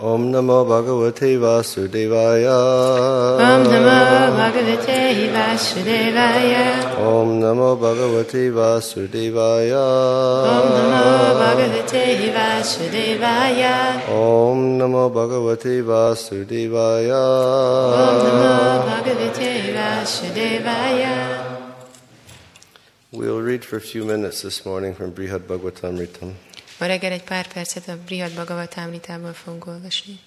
ॐ नमो भगवते वासुदेवाय ॐ नमो भगवते वासुदेवाय ॐ नमो भगवते वासुदेवाय ॐ नमो भगवते वासुदेवाय ॐ नमो भगवते वासुदेवाय ॐ नमो भगवते वासुदेवाय We'll read for a few minutes this morning from Brihad Bhagavatamritam. Ma reggel egy pár percet a Brihad Bhagavatamritából fogunk olvasni.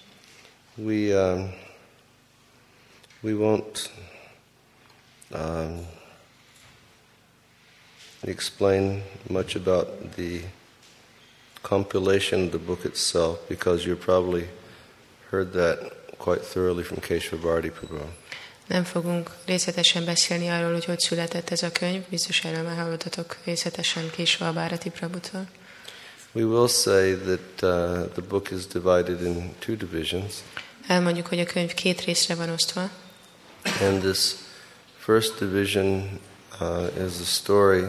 We um, we won't um, explain much about the compilation of the book itself because you probably heard that quite thoroughly from Keshava Bharati Prabhu. Nem fogunk részletesen beszélni arról, hogy hogy született ez a könyv, biztos erről már hallottatok részletesen a Bárati Prabhutól. We will say that uh, the book is divided in two divisions, Elmondjuk, hogy a könyv két részre van osztva. and this first division uh, is a story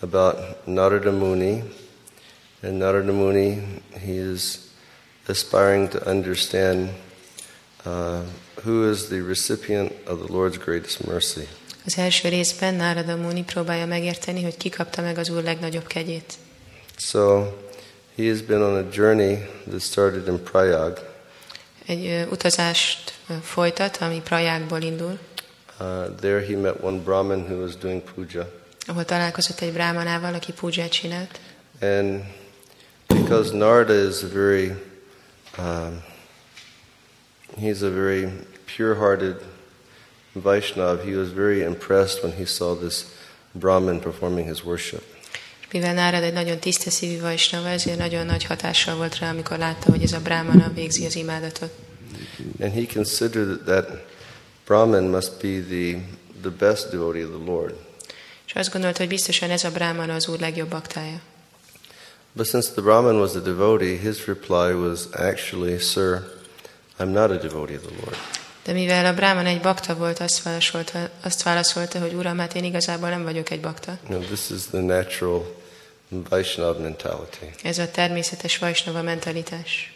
about Narada Muni. And Narada Muni, he is aspiring to understand uh, who is the recipient of the Lord's greatest mercy. Az első részben Nárada Muni próbálja megérteni, hogy ki kapta meg az Úr legnagyobb kegyét. So he has been on a journey that started in Prayag. Egy ö, utazást ö, folytat, ami Prajákból indul, Uh, there he met one Brahmin who was doing puja. ahol találkozott egy brámanával, aki púzsát csinált. And because Narada is a very, um, he's a very pure-hearted Vaishnav, he was very impressed when he saw this Brahmin performing his worship. Mivel Nárad egy nagyon tiszta szívű vajsnava, ezért nagyon nagy hatással volt rá, amikor látta, hogy ez a brámana végzi az imádatot. And he considered that Brahmin must be the, the best devotee of the Lord. És azt gondolta, hogy biztosan ez a brámana az Úr legjobb baktája. But since the Brahmin was a devotee, his reply was actually, Sir, I'm not a devotee of the Lord. De mivel a bráman egy bakta volt, azt válaszolta, azt válaszolta, hogy Uram, hát én igazából nem vagyok egy bakta. You know, this is the natural Vaishnav mentality. Ez a természetes vajsnava mentalitás.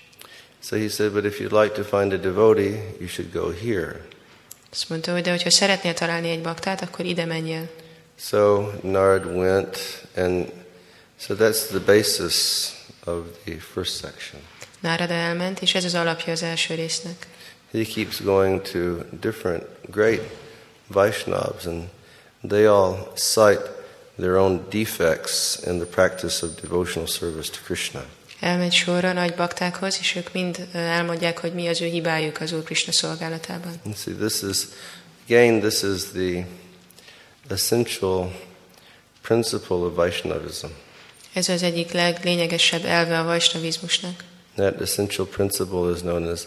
So he said, But if you'd like to find a devotee, you should go here. Azt mondta, hogy de hogyha szeretnél találni egy baktát, akkor ide menjél. So Nard went, and so that's the basis of the first section. Nárada elment, és ez az alapja az első résznek. He keeps going to different great Vaishnavas, and they all cite their own defects in the practice of devotional service to Krishna. Elmegy sorra nagy baktákhoz, és ők mind elmondják, hogy mi az ő hibájuk az Úr Krishna szolgálatában. And see, this is, again, this is the essential principle of Vaishnavism. Ez az egyik leglényegesebb elve a vajsnavizmusnak. That essential principle is known as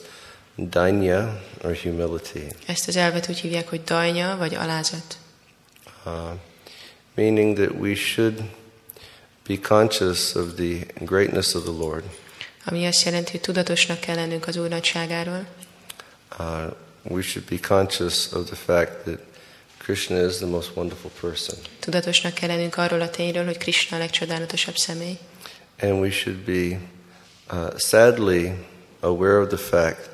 dainya, or humility, Ezt az elvet úgy hívják, hogy dajnya vagy alázat. uh, meaning that we should be conscious of the greatness of the Lord. Ami azt jelenti, hogy tudatosnak kell lennünk az Úr nagyságáról, Uh, we should be conscious of the fact that Krishna is the most wonderful person. tudatosnak kell lennünk arról a tényről, hogy Krishna a legcsodálatosabb személy, And we should be uh, sadly aware of the fact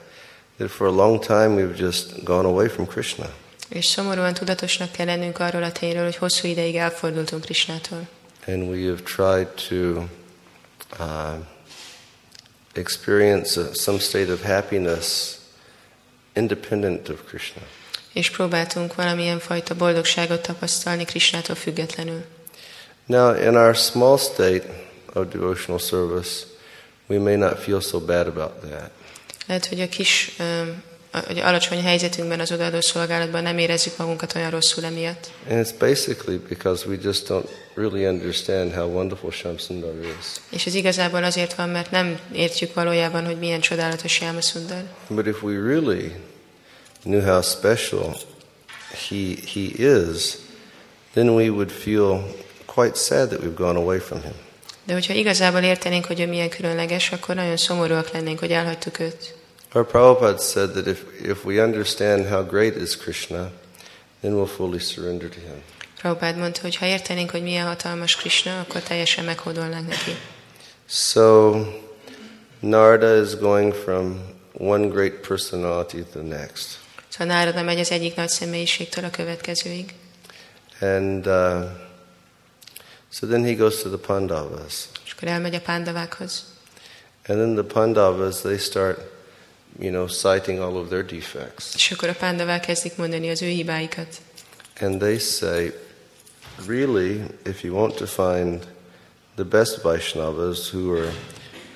that for a long time we've just gone away from Krishna. És szomorúan tudatosnak kell lennünk arról a tényről, hogy hosszú ideig elfordultunk Krishnától, And we have tried to uh, experience uh some state of happiness independent of Krishna. és próbáltunk valamilyen fajta boldogságot tapasztalni Krishnától függetlenül. Now, in our small state of devotional service, we may not feel so bad about that. Lehet, hogy a kis, a- hogy alacsony helyzetünkben az odaadó szolgálatban nem érezzük magunkat olyan rosszul emiatt. And it's basically because we just don't really understand how wonderful Shamsundar is. És ez igazából azért van, mert nem értjük valójában, hogy milyen csodálatos Jámaszundar. But if we really knew how special he, he is, then we would feel quite sad that we've gone away from him. De hogyha igazából értenénk, hogy ő milyen különleges, akkor nagyon szomorúak lennénk, hogy elhagytuk őt. Our Prabhupada said that if, if we understand how great is Krishna, then we'll fully surrender to him. Prabhupád mondta, hogy ha értenénk, hogy milyen hatalmas Krishna, akkor teljesen meghódolnánk neki. So, Narada is going from one great personality to the next. Szóval Nárada megy az egyik nagy személyiségtől a következőig. And uh, so then he goes to the Pandavas. És akkor elmegy a pándavákhoz. And then the Pandavas, they start, you know, citing all of their defects. És akkor a pándavák kezdik mondani az ő hibáikat. And they say, really, if you want to find the best Vaishnavas who are,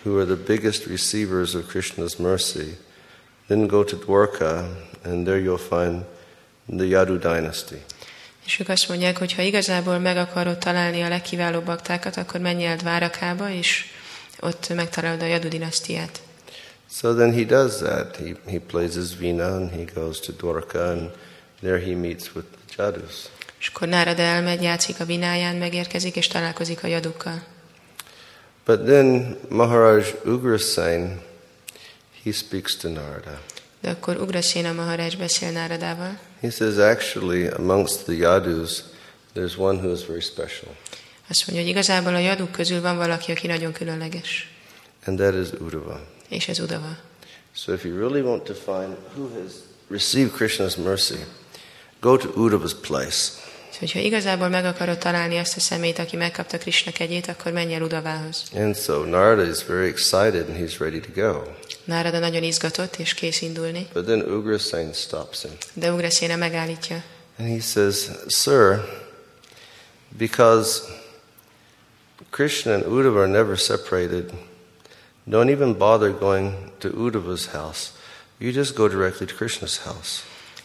who are the biggest receivers of Krishna's mercy, then go to Dwarka, and there you'll find the Yadu dynasty. És ők azt mondják, hogy ha igazából meg akarod találni a legkiválóbb baktákat, akkor menj el Dvárakába, és ott megtalálod a Jadu dinasztiát. So then he does that. He, he plays his vina and he goes to Dwarka, and there he meets with the Jadus. És akkor Nárada elmegy, játszik a vináján, megérkezik, és találkozik a jadukkal. But then Maharaj Ugrasen, he speaks to Narada. De akkor Ugrasena Maharaj beszél Náradával. He says, actually, amongst the Yadus, there's one who is very special, Azt mondja, hogy igazából a jaduk közül van valaki, aki nagyon különleges. and that is Uddhava. És ez Udava. So if you really want to find who has received Krishna's mercy, go to Uddhava's place. És hogyha igazából meg akarod találni azt a szemét, aki megkapta Krishna kegyét, akkor menj el Udavához. And so Narada is very excited and he's ready to go. Nárada nagyon izgatott és kész indulni, But then Ugrasen stops him. de Ugraszéna megállítja. And he says, Sir, because Krishna and Uddhava are never separated, don't even bother going to Uddhava's house. You just go directly to Krishna's house.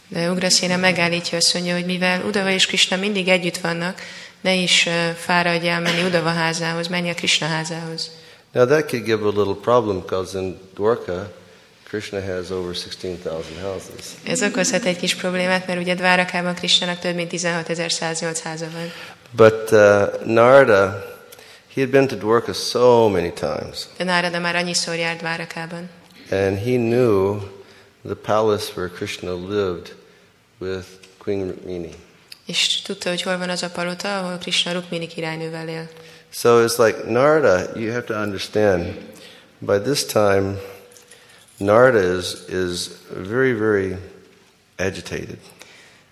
De Ugraszéna megállítja, azt mondja, hogy mivel Udava és Krishna mindig együtt vannak, ne is ö, fáradj el menni Udava házához, menj a Krishna házához. Now that could give a little problem because in Dwarka, Krishna has over 16,000 houses. Ez okozhat egy kis problémát, mert ugye Dvárakában Krishnának több mint 16.108 háza van. But uh, Narada, he had been to Dwarka so many times, De Nárada már annyiszor járt Dvárakában. and he knew the palace where Krishna lived with Queen Rukmini. És tudta, hogy hol van az a palota, ahol Krishna Rukmini királynővel él. So it's like Narada, you have to understand, by this time, Narada is, is very, very agitated.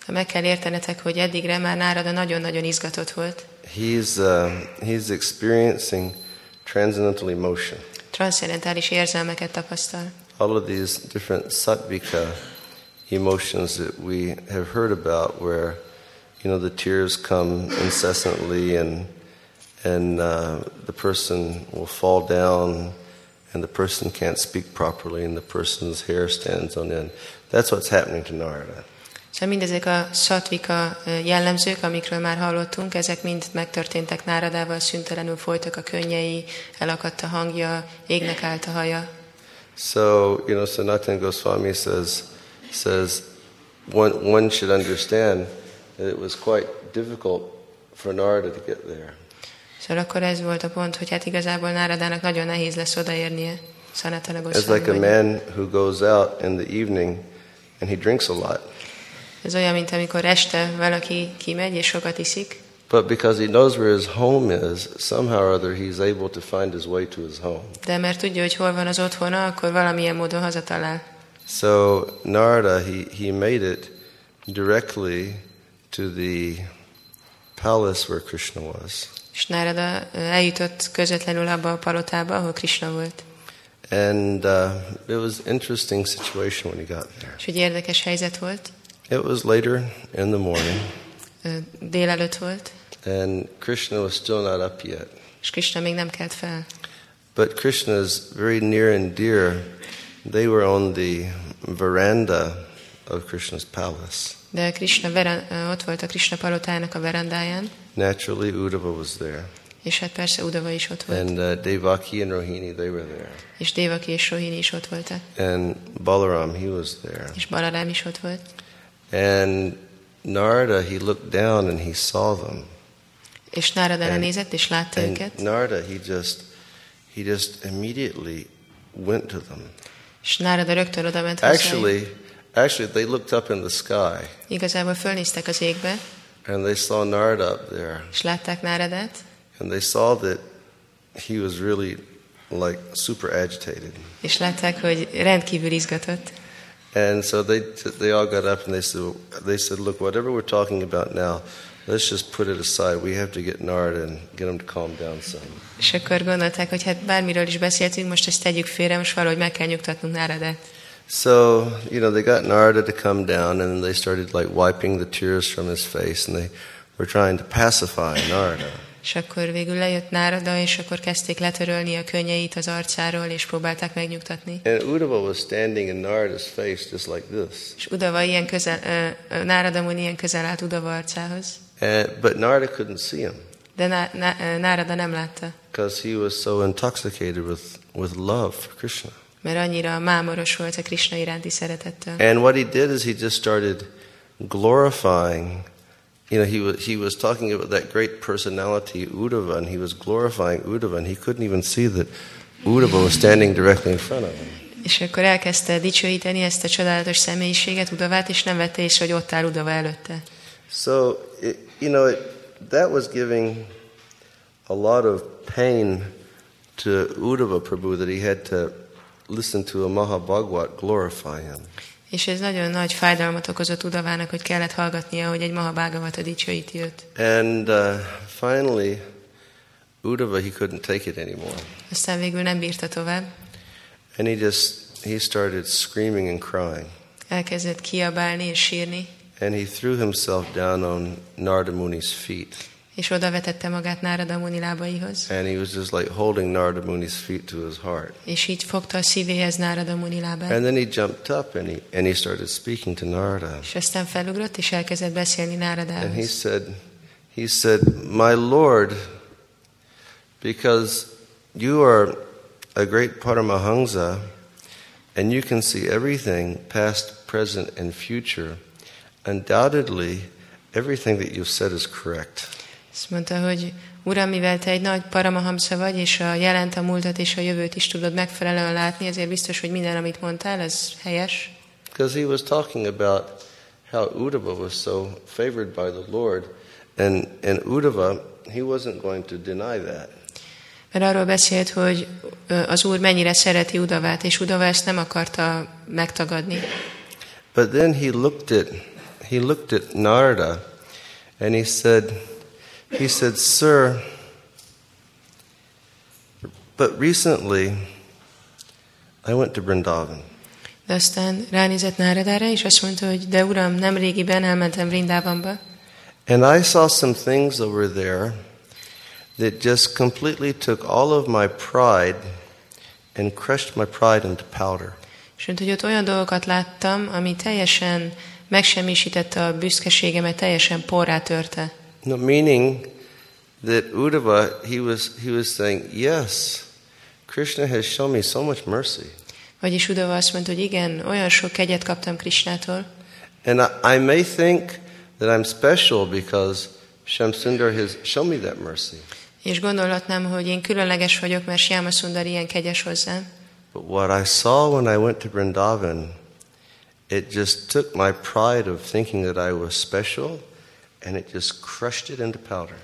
Meg kell értenetek, hogy eddigre már Nárada nagyon-nagyon izgatott volt. He's, uh, he's experiencing transcendental emotion. Transzcendentális érzelmeket tapasztal. All of these different sattvika emotions that we have heard about, where you know the tears come incessantly, and and uh, the person will fall down, and the person can't speak properly, and the person's hair stands on end. That's what's happening to Narada. Szóval mindezek a szatvika jellemzők, amikről már hallottunk, ezek mind megtörténtek Náradával, szüntelenül folytak a könnyei, elakadt a hangja, égnek állt a haja. So you know, Sanatana Goswami says says one one should understand that it was quite difficult for Narada to get there. Szóval akkor ez volt a pont, hogy hát igazából Náradának nagyon nehéz lesz odaérnie Sanatana It's like a Goswami. man who goes out in the evening and he drinks a lot. Ez olyan, mint amikor este valaki kimegy és sokat iszik, But because he knows where his home is, somehow or other he's able to find his way to his home. de mert tudja, hogy hol van az otthona, akkor valamilyen módon hazatalál. So Narada, he, he made it directly to the palace where Krishna was. És Nárada ö, eljutott közvetlenül abba a palotába, ahol Krishna volt. And uh, it was an interesting situation when he got there. És egy érdekes helyzet volt. It was later in the morning, Délelőtt volt, and Krishna was still not up yet. és Krishna még nem kelt fel. But Krishna's very near and dear, they were on the veranda of Krishna's palace. De Krishna veren, ö, ott volt a Krishna palotájának a verandáján, Naturally, Uddhava was there. és hát persze Udava is ott volt, And uh, Devaki and Rohini, they were there. és Devaki és Rohini is ott voltak, And Balaram, he was there. és Balarám is ott volt. And Narada, he looked down and he saw them. És Nárada And- lenézett, és látta And őket, Narada, he just, he just immediately went to them. és Nárada rögtön oda ment. Actually, actually, they looked up in the sky Igazából fölnéztek az égbe, and they saw Narada up there. és látták Náradát, And they saw that he was really like super agitated. És látták, hogy rendkívül izgatott. And so they, they all got up and they said, they said, look, whatever we're talking about now, let's just put it aside. We have to get Nard and get him to calm down some. És akkor gondolták, hogy hát bármiről is beszéltünk, most ezt tegyük félre, most valahogy meg kell nyugtatnunk. So, you know, they got Narada to come down and they started like wiping the tears from his face and they were trying to pacify Narada. És akkor végül lejött Nárada, és akkor kezdték letörölni a könnyeit az arcáról, és próbálták megnyugtatni. And Uddhava was standing in Narada's face just like this. És Udava ilyen közel, uh, uh, Nárada Muni ilyen közel állt Udava arcához. And, but Narada couldn't see him De Ná, uh, Nárada nem látta, because he was so intoxicated with, with love for Krishna. mert annyira mámoros volt a Krishna iránti szeretettől. And what he did is he just started glorifying. You know, he was, he was talking about that great personality, Uddhava, and he was glorifying Uddhava, and he couldn't even see that Uddhava was standing directly in front of him. És akkor elkezdte dicsőíteni ezt a csodálatos személyiséget, Udavát, és nem vette észre, hogy ott áll Udava előtte. So, it, you know, it, that was giving a lot of pain to Uddhava Prabhu that he had to listen to a Mahabhagwat glorify him. És ez nagyon nagy fájdalmat okozott Udavának, hogy kellett hallgatnia, hogy egy Mahabhagavata dicsőíti őt. And uh, finally, Uddhava, he couldn't take it anymore. Aztán végül nem bírta tovább, And he just, he started screaming and crying. elkezdett kiabálni és sírni, And he threw himself down on Narada Muni's feet. És oda vetette magát Nárada Muni lábaihoz, And he was just like holding Narada Muni's feet to his heart. és így fogta a szívéhez Nárada Muni lábát. And then he jumped up and he, and he started speaking to Narada. És aztán felugrott, és elkezdett beszélni And he said, he said, My Lord, because you are a great Paramahansa and you can see everything, past, present, and future, undoubtedly everything that you've said is correct. Azt mondta, hogy Uram, mivel te egy nagy paramahamsa vagy, és a jelent, a múltat és a jövőt is tudod megfelelően látni, ezért biztos, hogy minden, amit mondtál, ez helyes. Because he was talking about how Uddhava was so favored by the Lord, and, and Uddhava, he wasn't going to deny that. Mert arról beszélt, hogy az Úr mennyire szereti Udavát, és Udava ezt nem akarta megtagadni. But then he looked at he looked at Narada and he said he said, "Sir, but recently I went to Vrindavan De aztán ránézett Náradára, és azt mondta, hogy de Uram, nem régiben elmentem Vrindávamba, and I saw some things over there that just completely took all of my pride and crushed my pride into powder." és mondta, hogy ott olyan dolgokat láttam, ami teljesen megsemmisítette a büszkeségemet, teljesen porrá törte. No, meaning that Uddhava, he was, he was saying, yes, Krishna has shown me so much mercy. Vagyis Udava azt mondta, hogy igen, olyan sok kegyet kaptam Krisnától, And I, I may think that I'm special because Shamsundar has shown me that mercy. és gondolhatnám, hogy én különleges vagyok, mert Siama Sundar ilyen kegyes hozzám. But what I saw when I went to Vrindavan, it just took my pride of thinking that I was special and it just crushed it into powder.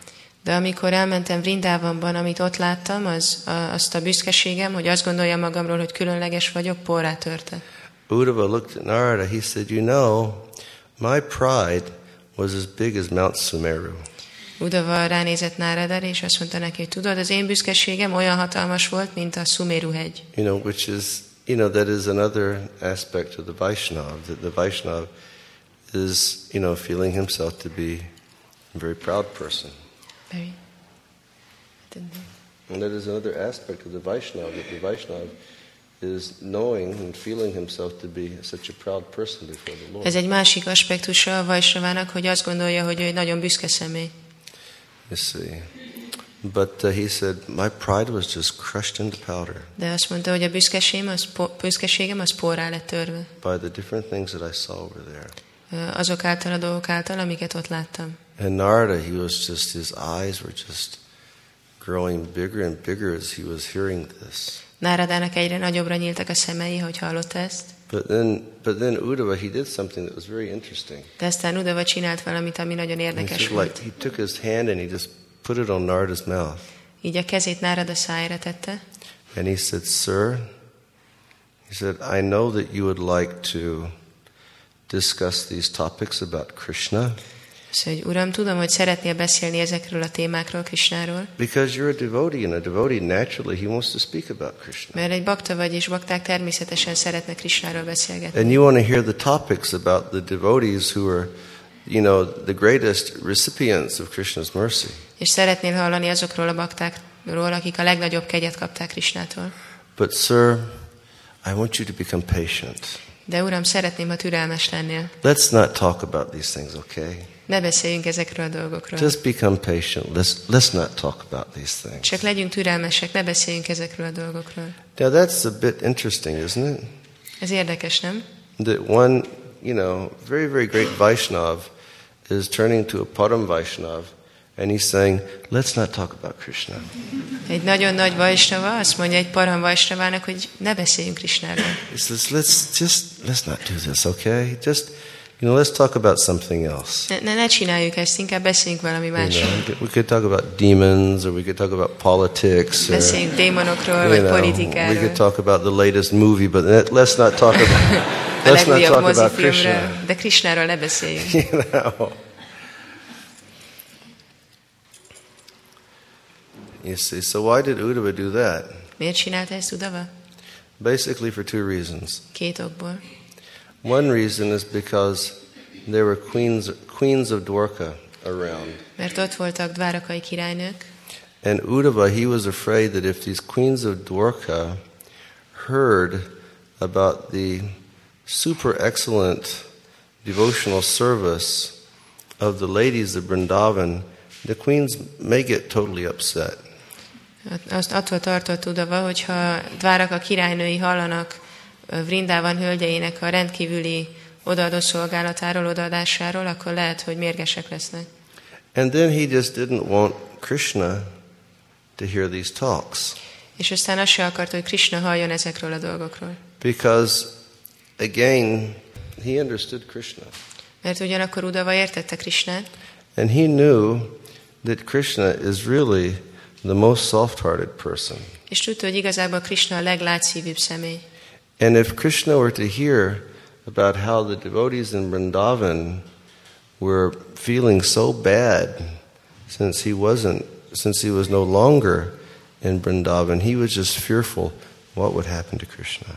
De amikor elmentem Vrindávamban, amit ott láttam, az, a, azt a büszkeségem, hogy azt gondoljam magamról, hogy különleges vagyok, porrá törte. Uddhava looked at Narada. He said, You know, my pride was as big as Mount Sumeru. Udava ránézett Náradára, és azt mondta neki, hogy tudod, az én büszkeségem olyan hatalmas volt, mint a Sumeru hegy. You know, which is, you know, that is another aspect of the Vaishnav, that the Vaishnav is, you know, feeling himself to be a very proud person. Very. And that is another aspect of the Vaishnav, that the Vaishnav is knowing and feeling himself to be such a proud person before the Lord. Ez egy másik aspektusa a Vajsravának, hogy azt gondolja, hogy ő egy nagyon büszke személy. You see. But uh, he said, my pride was just crushed into powder De azt mondta, hogy a büszkeségem az, po- büszkeségem az porrá lett törve. by the different things that I saw over there. Azok által a dolgok által, amiket ott láttam. And Narada, he was just, his eyes were just growing bigger and bigger as he was hearing this. Náradának egyre nagyobbra nyíltak a szemei, hogy hallotta ezt. But then, but then Uddhava, he did something that was very interesting. De aztán Udava csinált valamit, ami nagyon He, érdekes just volt. like, he took his hand and he just put it on Narada's mouth. Így a kezét Nárada szájára tette, And he said, Sir, he said, I know that you would like to discuss these topics about Krishna Szóval, hogy Uram, tudom, hogy szeretnél beszélni ezekről a témákról, Krisnáról, because you're a devotee, and a devotee naturally he wants to speak about Krishna. mert egy bakta vagy, és bakták természetesen szeretnek Krisnáról beszélgetni. And you want to hear the topics about the devotees who are, you know, the greatest recipients of Krishna's mercy. És szeretnél hallani azokról a baktákról, akik a legnagyobb kegyet kapták Krisnától. But, sir, I want you to become patient. De Uram, szeretném, ha türelmes lennél. Let's not talk about these things, okay? Ne beszéljünk ezekről a dolgokról. Just become patient. Let's, let's not talk about these things. Csak legyünk türelmesek, ne beszéljünk ezekről a dolgokról. Now, that's a bit interesting, isn't it? Ez érdekes, nem? That one, you know, very, very great Vaishnav is turning to a Param Vaishnav and he's saying, let's not talk about Krishna. Egy nagyon nagy vajsnava azt mondja egy param vajsnavának, hogy ne beszéljünk Krisnáról. He says, let's just, let's not do this, okay? Just, you know, let's talk about something else. Ne, ne, ne csináljuk ezt, inkább beszéljünk valami You másról. know, we could talk about demons or we could talk about politics or, Beszéljünk démonokról, you vagy know, we could talk about the latest movie, but let- let's not talk about, let's not talk about Krishna. de Krisnáról ne beszéljünk. you know. You see, so why did Uddhava do that? Miért csinálta ezt Udava? Basically for two reasons. Két okból. One reason is because there were queens, queens of Dwarka around. Mert ott voltak dvárakai királynők, And Uddhava, he was afraid that if these queens of Dwarka heard about the super excellent devotional service of the ladies of Vrindavan, the queens may get totally upset. Azt attól tartott Udava, hogyha dváraka királynői hallanak Vrindában hölgyeinek a rendkívüli odaadó szolgálatáról, odaadásáról, akkor lehet, hogy mérgesek lesznek. And then he just didn't want Krishna to hear these talks És aztán azt se akart, hogy Krishna halljon ezekről a dolgokról. because, again, he understood Krishna. Mert ugyanakkor Udava értette Krishnát, And he knew that Krishna is really the most soft hearted person. és tudta, hogy igazából Krishna a leglátszívűbb személy. And if Krishna were to hear about how the devotees in Vrindavan were feeling so bad since he wasn't, since he was no longer in Vrindavan, he was just fearful what would happen to Krishna.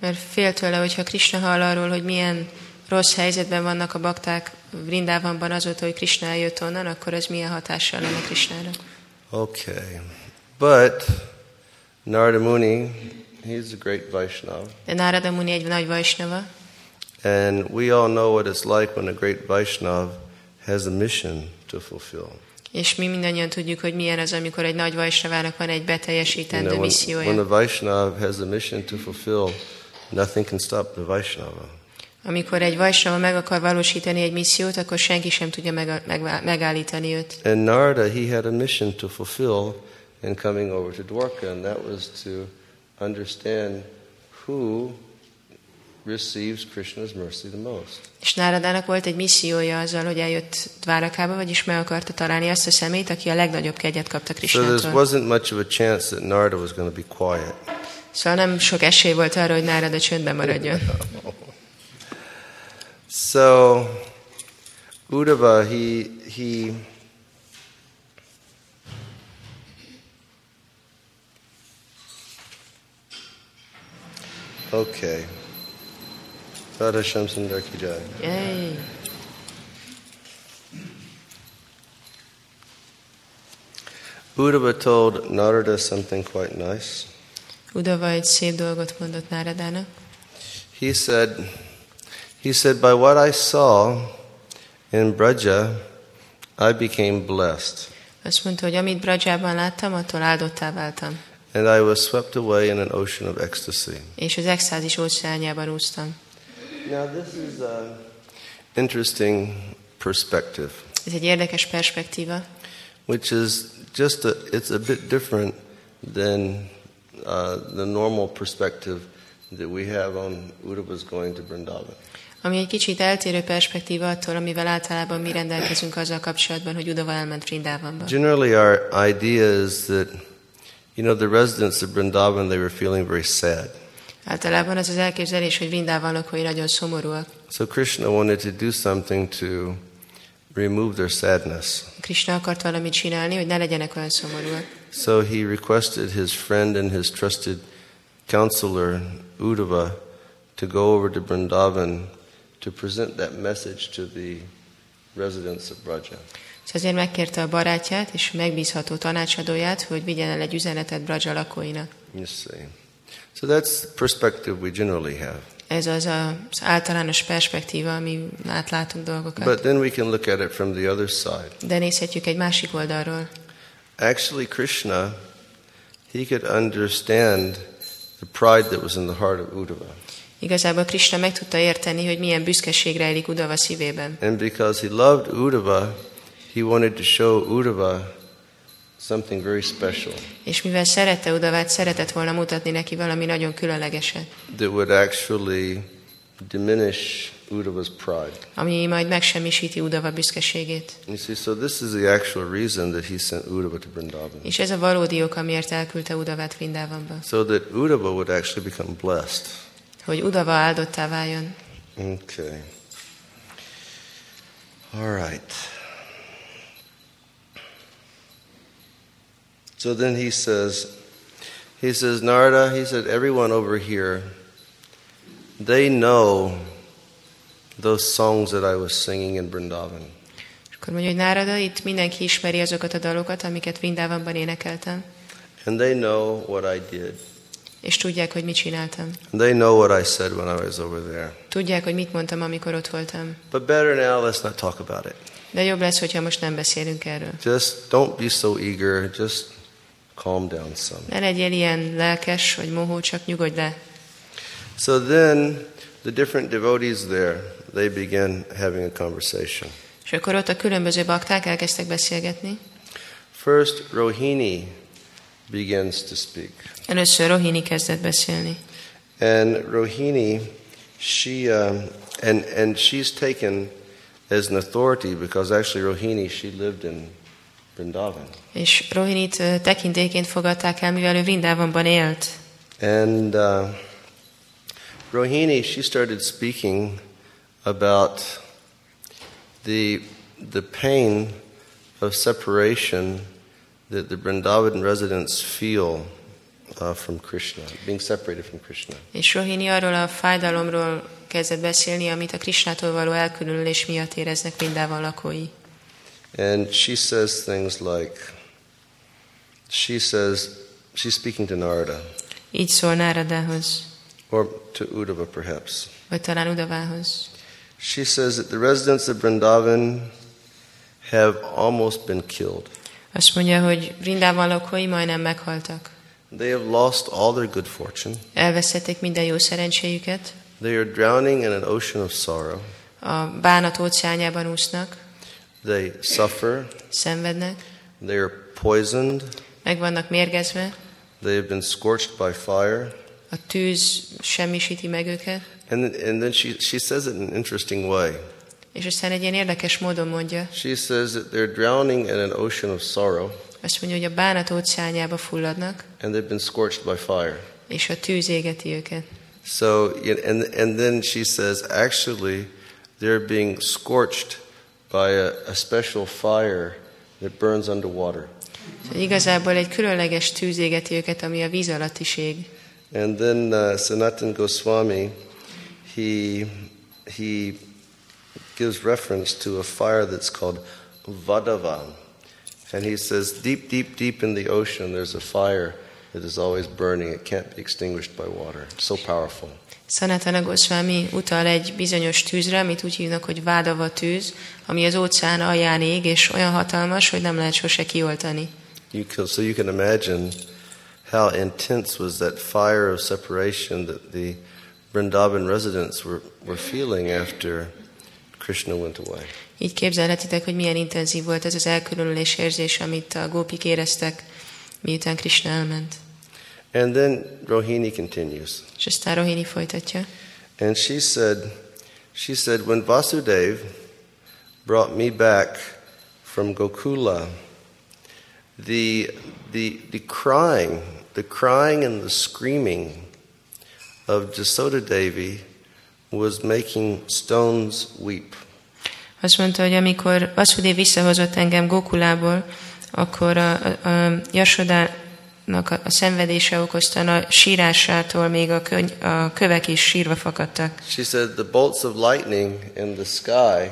Mert fél tőle, hogyha Krishna hall arról, hogy milyen rossz helyzetben vannak a bakták Vrindávamban azóta, hogy Krishna eljött onnan, akkor ez milyen hatással lenne Krishnára. Okay. But Narada Muni, he's a great Vaishnava. De Nárada Muni egy nagy vajsnava, And we all know what it's like when a great Vaishnav has a mission to fulfill. és mi mindannyian tudjuk, hogy milyen az, amikor egy nagy vajsnavának van egy You beteljesítendő know, when, when a Vaishnav has a mission to fulfill, nothing can stop the Vaishnava. Amikor egy vajsnava meg akar valósítani egy missziót, akkor senki sem tudja meg, meg, megállítani őt. And Narada, he had a mission to fulfill in coming over to Dwarka, and that was to understand who receives Krishna's mercy the most. És Náradának volt egy missziója azzal, hogy eljött Dvárakába, vagyis meg akarta találni azt a szemét, aki a legnagyobb kegyet kapta So there wasn't much of a chance that Narada was going to be quiet. Szóval nem sok esély volt arra, hogy Nárada csöndben maradjon. So Uddhava, he he Okay. Radha Shyam Sundar ki jai. Jej. Uddhava told Narada something quite nice. Udava egy szép dolgot mondott Náradának. He said, he said, by what I saw in Braja, I became blessed, Azt mondta, hogy amit Brajában láttam, attól áldottá váltam. and I was swept away in an ocean of ecstasy. És az extázis óceánjában úsztam. Now, this is an interesting perspective, Ez egy érdekes perspektíva, which is just a, it's a bit different than uh, the normal perspective that we have on Uddhava's going to Vrindavan. Ami egy kicsit eltérő perspektíva attól, amivel általában mi rendelkezünk azzal kapcsolatban, hogy Udava elment Vrindávamba. Generally, our idea is that, You know, the residents of Vrindavan, they were feeling very sad. Általában az az elképzelés, hogy Vrindában lakói nagyon szomorúak. So Krishna wanted to do something to remove their sadness. Krishna akart valamit csinálni, hogy ne legyenek olyan szomorúak. So he requested his friend and his trusted counselor, Uddhava, to go over to Vrindavan to present that message to the residents of Braja. És ezért megkérte a barátját és megbízható tanácsadóját, hogy vigyen el egy üzenetet Braja lakóinak. You see. So that's the perspective we generally have. Ez az a- az általános perspektíva, ami átlátunk dolgokat. But then we can look at it from the other side. De nézhetjük egy másik oldalról. Actually, Krishna, he could understand the pride that was in the heart of Uddhava. Igazából Krishna meg tudta érteni, hogy milyen büszkeség rejlik Udava szívében. And because he loved Uddhava, he wanted to show Uddhava something very special És mivel szerette Udavát, szeretett volna mutatni neki valami nagyon különlegeset, that would actually diminish Uddhava's pride. ami majd megsemmisíti Udava büszkeségét. You see, so this is the actual reason that he sent Uddhava to Vrindavan. És ez a valódi ok, amiért elküldte Udavát Vrindavanba. So that Uddhava would actually become blessed. Hogy Udava áldottá váljon. Okay. All right. So then he says, he says, Narada, he said, everyone over here, they know those songs that I was singing in Vrindavan. És akkor mondja, hogy Nárada, itt mindenki ismeri azokat a dalokat, amiket Vrindavanban énekeltem, And they know what I did. És tudják, hogy mit csináltam. They know what I said when I was over there. Tudják, hogy mit mondtam, amikor ott voltam. But better now, let's not talk about it. De jobb lesz, hogyha most nem beszélünk erről. Just don't be so eager. Just calm down some. Ne legyél ilyen lelkes vagy mohó, csak nyugodj le. So then the different devotees there, they begin having a conversation. És akkor ott a különböző bakták elkezdtek beszélgetni. First, Rohini begins to speak. Először Rohini kezdett beszélni. And Rohini, she, um, and, and she's taken as an authority because actually Rohini, she lived in Vrindavan. És Rohinit ö, tekintélyként fogadták el, mivel ő Vrindavanban élt. And uh, Rohini, she started speaking about the, the pain of separation that the Vrindavan residents feel uh, from Krishna, being separated from Krishna. És Rohini arról a fájdalomról kezdett beszélni, amit a Krisnától való elkülönülés miatt éreznek Vrindavan lakói. And she says things like, she says, she's speaking to Narada, Így szól Náradához, or to Uddhava perhaps. vagy talán Udavához. She says that the residents of Vrindavan have almost been killed. Azt mondja, hogy Vrindában lakói majdnem meghaltak. They have lost all their good fortune. Elvesztették minden jó szerencséjüket, They are drowning in an ocean of sorrow. a bánat óceánjában úsznak, They suffer. szenvednek, They are poisoned. meg vannak mérgezve, They have been scorched by fire. a tűz semmisíti meg őket, And, and then she, she says it in an interesting way. És aztán egy ilyen érdekes módon mondja, She says that they're drowning in an ocean of sorrow azt mondja, hogy a bánat óceánjába fulladnak, and they've been scorched by fire. és a tűz égeti őket. So, and, and then she says, actually, they're being scorched by a, a special fire that burns underwater. Szóval igazából egy különleges tűz égeti őket, ami a víz alatti ség. And then uh, Sanatan Goswami, he, he gives reference to a fire that's called Vadavan. And he says, deep, deep, deep in the ocean, there's a fire that is always burning. It can't be extinguished by water. It's so powerful. Sanatana Goswami utal egy bizonyos tűzre, amit úgy hívnak, hogy vádava tűz, ami az óceán alján ég, és olyan hatalmas, hogy nem lehet sose kioltani. You can, so you can imagine how intense was that fire of separation that the Vrindavan residents were, were feeling after Krishna went away. Így képzelhetitek, hogy milyen intenzív volt ez az elkülönülés érzés, amit a gópik éreztek, miután Krishna elment. And then Rohini continues. És aztán Rohini folytatja. And she said, she said, when Vasudev brought me back from Gokula, the the, the crying, the crying and the screaming of Jasoda Devi was making stones weep. Azt mondta, hogy amikor Vasudév visszahozott engem Gokulából, akkor a, a, a Jasodának a, a szenvedése okozta a sírásától még a, köny, a kövek is sírva fakadtak. She said the bolts of lightning in the sky,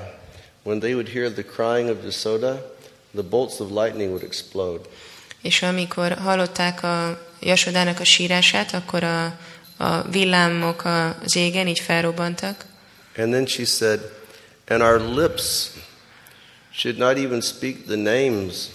when they would hear the crying of Jasoda, the bolts of lightning would explode. És amikor hallották a Jasodának a sírását, akkor a, a villámok az égen így felrobbantak. And then she said, and our lips should not even speak the names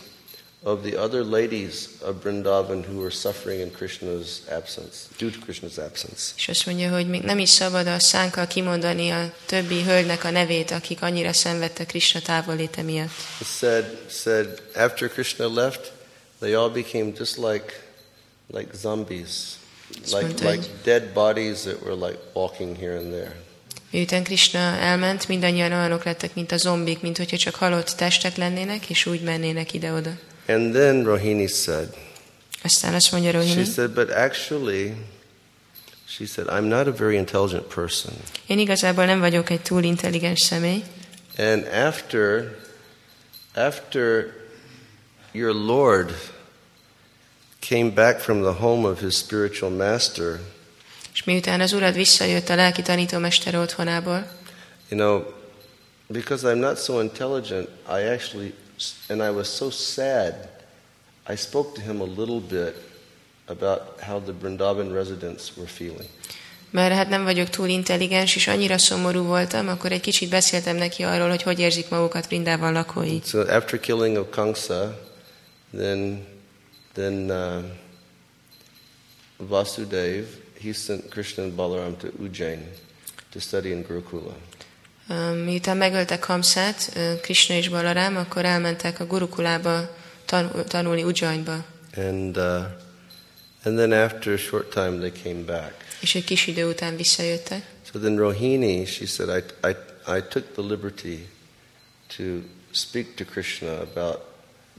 of the other ladies of Vrindavan who were suffering in Krishna's absence, due to Krishna's absence. És azt mondja, hogy még nem is szabad a szánkkal kimondani a többi hölgynek a nevét, akik annyira szenvedtek Krishna távoléte miatt. It said, said after Krishna left, they all became just like, like zombies, like, like dead bodies that were like walking here and there. Miután Krishna elment, mindannyian olyanok lettek, mint a zombik, mint hogyha csak halott testek lennének, és úgy mennének ide-oda. And then Rohini said, Aztán azt mondja she Rohini, said, but actually, she said, I'm not a very intelligent person. én igazából nem vagyok egy túl intelligens személy, And after, after your Lord came back from the home of his spiritual master, és miután az urad visszajött a lelki tanítómester otthonából, you know, because I'm not so intelligent, I actually, and I was so sad, I spoke to him a little bit about how the Brindavan residents were feeling. mert hát nem vagyok túl intelligens, és annyira szomorú voltam, akkor egy kicsit beszéltem neki arról, hogy hogy érzik magukat lakói. So after killing of Kamsa, then, then uh, Vasudev, he sent Krishna and Balaram to Ujjain to study in Gurukula. Um, Miután megöltek Kamszát, uh, Krishna és Balarám, akkor elmentek a Gurukulába tan- tanulni Ujjainba. And, uh, and then after a short time, they came back. És egy kis idő után visszajöttek. So then Rohini, she said, I, I, I took the liberty to speak to Krishna about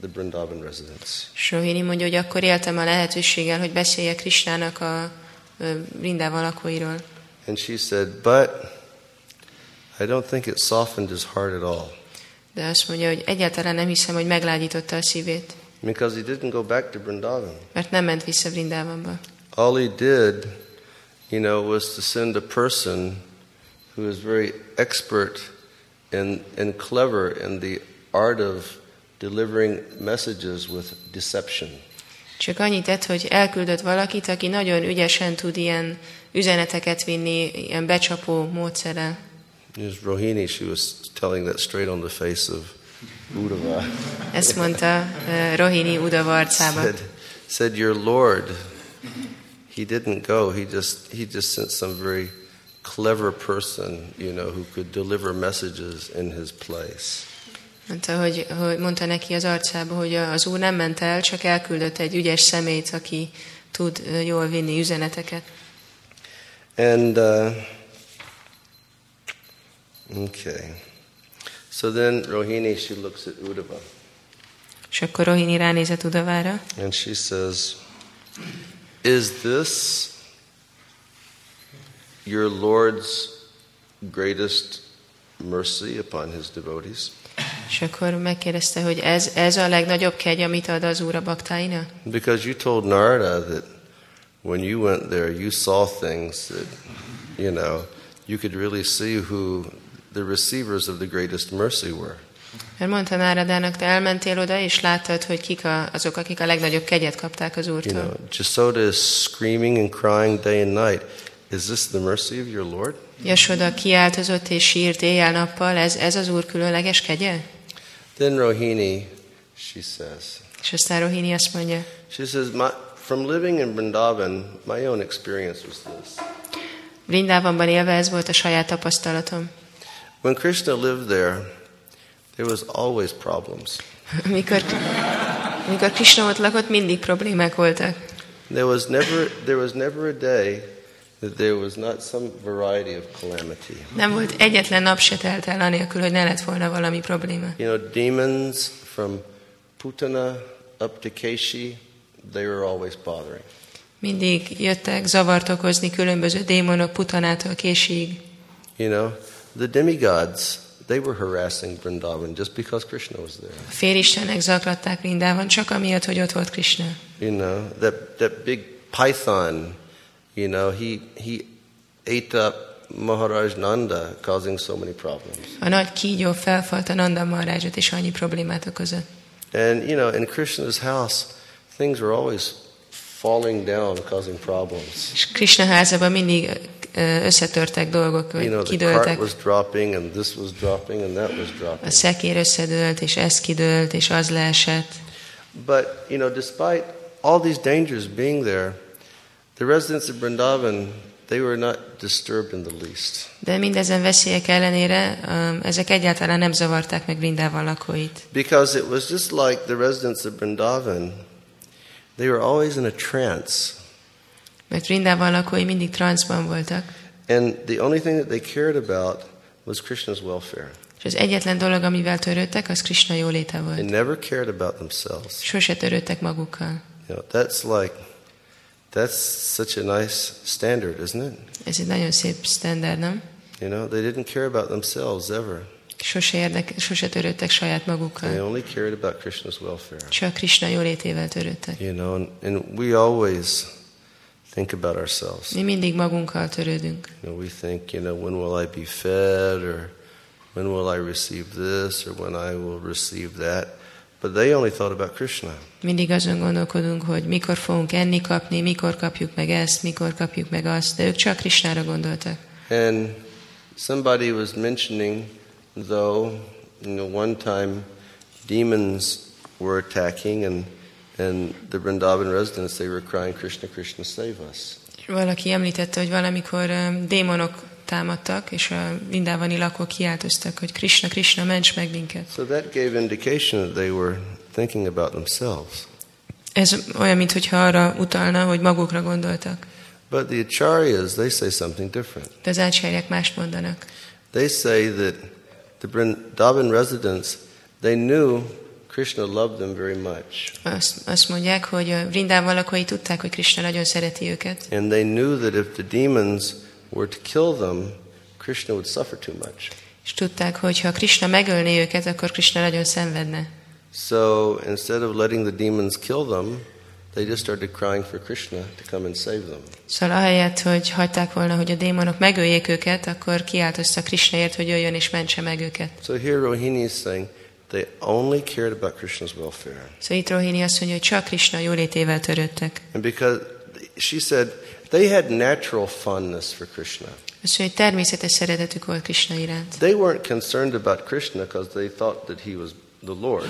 the Vrindavan residents. És Rohini mondja, hogy akkor éltem a lehetőséggel, hogy beszéljek Krishnának a ö, Vrindában lakóiról. And she said, But I don't think it softened his heart at all. De azt mondja, hogy egyáltalán nem hiszem, hogy meglágyította a szívét, Because he didn't go back to Brindavan. mert nem ment vissza Vrindávamba. All he did, you know, was to send a person who is very expert and, and clever in the art of delivering messages with deception. Csak annyit tett, hogy elküldött valakit, aki nagyon ügyesen tud ilyen üzeneteket vinni, ilyen becsapó módszerrel. It was Rohini, she was telling that straight on the face of Uddhava. Ezt mondta uh, Rohini Udava arcába. said, said, Your Lord, he didn't go. He just, he just sent some very clever person, you know, who could deliver messages in his place. Mondta, hogy, hogy mondta neki az arcába, hogy az úr nem ment el, csak elküldött egy ügyes szemét, aki tud jól vinni üzeneteket. And, uh, okay. So then Rohini, she looks at Uddhava És akkor Rohini ránézett Udavára, and she says, Is this your Lord's greatest mercy upon his devotees? És akkor megkérdezte, hogy ez, ez a legnagyobb kegy, amit ad az úr a baktáinak? Because you told Narada that when you went there, you saw things that, you know, you could really see who the receivers of the greatest mercy were. Mert mondta Náradának, te elmentél oda, és láttad, hogy kik a, azok, akik a legnagyobb kegyet kapták az You úrtól. know, Jasoda is screaming and crying day and night. Is this the mercy of your Lord? Jasoda kiáltozott és sírt éjjel-nappal, ez, ez az úr különleges kegye? Then Rohini, she says, És aztán Rohini azt mondja, she says, my, from living in Vrindavan, my own experience was this. Vrindávamban élve ez volt a saját tapasztalatom. When Krishna lived there, there was always problems. Mikor, mikor Krishna ott lakott, mindig problémák voltak. There was never, there was never a day there was not some variety of calamity. Nem volt egyetlen nap se telt el anélkül, hogy ne lett volna valami probléma. You know, demons from Putana up to Keshi, they were always bothering. Mindig jöttek zavart okozni különböző démonok putanától késig. You know, the demigods, they were harassing Vrindavan just because Krishna was there. A félistenek zaklatták Vrindában csak amiatt, hogy ott volt Krishna. You know, that, that big python, you know, he, he ate up Maharaj Nanda, causing so many problems. A nagy kígyó felfalta Nanda Maharajot, és annyi problémát okozott. And, you know, in Krishna's house, things were always falling down, causing problems. És Krishna házában mindig összetörtek dolgok, vagy You know, vagy the cart was dropping, and this was dropping, and that was A dropping. szekér összedőlt, és ez kidőlt, és az leesett. But, you know, despite all these dangers being there, the residents of Vrindavan, they were not disturbed in the least. De mindezen veszélyek ellenére um, ezek egyáltalán nem zavarták meg Vrindában lakóit. Because it was just like the residents of Vrindavan, they were always in a trance. Mert Vrindában lakói mindig transzban voltak, And the only thing that they cared about was Krishna's welfare. és az egyetlen dolog, amivel törődtek, az Krishna jóléte They volt. never cared about themselves. Sose törődtek magukkal. You know, that's like, that's such a nice standard, isn't it? Ez egy nagyon szép standard, nem? You know, they didn't care about themselves ever. Sose, érdek, sose törődtek saját They only cared about Krishna's welfare. Csak Krishna jólétével törődtek. You know, and, and we always think about ourselves. Mi mindig magunkkal törődünk. You know, we think, you know, when will I be fed or when will I receive this or when I will receive that. But they only thought about Krishna. Mindig azon gondolkodunk, hogy mikor fogunk enni kapni, mikor kapjuk meg ezt, mikor kapjuk meg azt, de ők csak Krishnára gondoltak. And somebody was mentioning, though, you know, one time demons were attacking and and the Vrindavan residents, they were crying, Krishna, Krishna, save us. Valaki említette, hogy valamikor um, démonok támadtak, és a Vindávani lakók kiáltoztak, hogy Krishna, Krishna, ments meg minket. So that gave indication that they were thinking about themselves. Ez olyan, mintha arra utalna, hogy magukra gondoltak. But the acharyas, they say something different. De az ácsárják mást mondanak. They say that the Vrindavan residents, they knew Krishna loved them very much. Azt, azt mondják, hogy Vrindában lakói tudták, hogy Krishna nagyon szereti őket, And they knew that if the demons were to kill them, Krishna would suffer too much. és tudták, hogy ha Krishna megölné őket, akkor Krishna nagyon szenvedne. So instead of letting the demons kill them, they just started crying for Krishna to come and save them. Szóval ahelyett, hogy hagyták volna, hogy a démonok megöljék őket, akkor kiáltoztak Krishnaért, hogy jöjjön és mentse meg őket. So here Rohini is saying they only cared about Krishna's welfare. Szóval itt Rohini azt mondja, hogy csak Krishna jólétével törődtek. And because she said they had natural fondness for Krishna. Mondja, hogy természetes szeretetük volt Krishna iránt. They weren't concerned about Krishna because they thought that he was the Lord.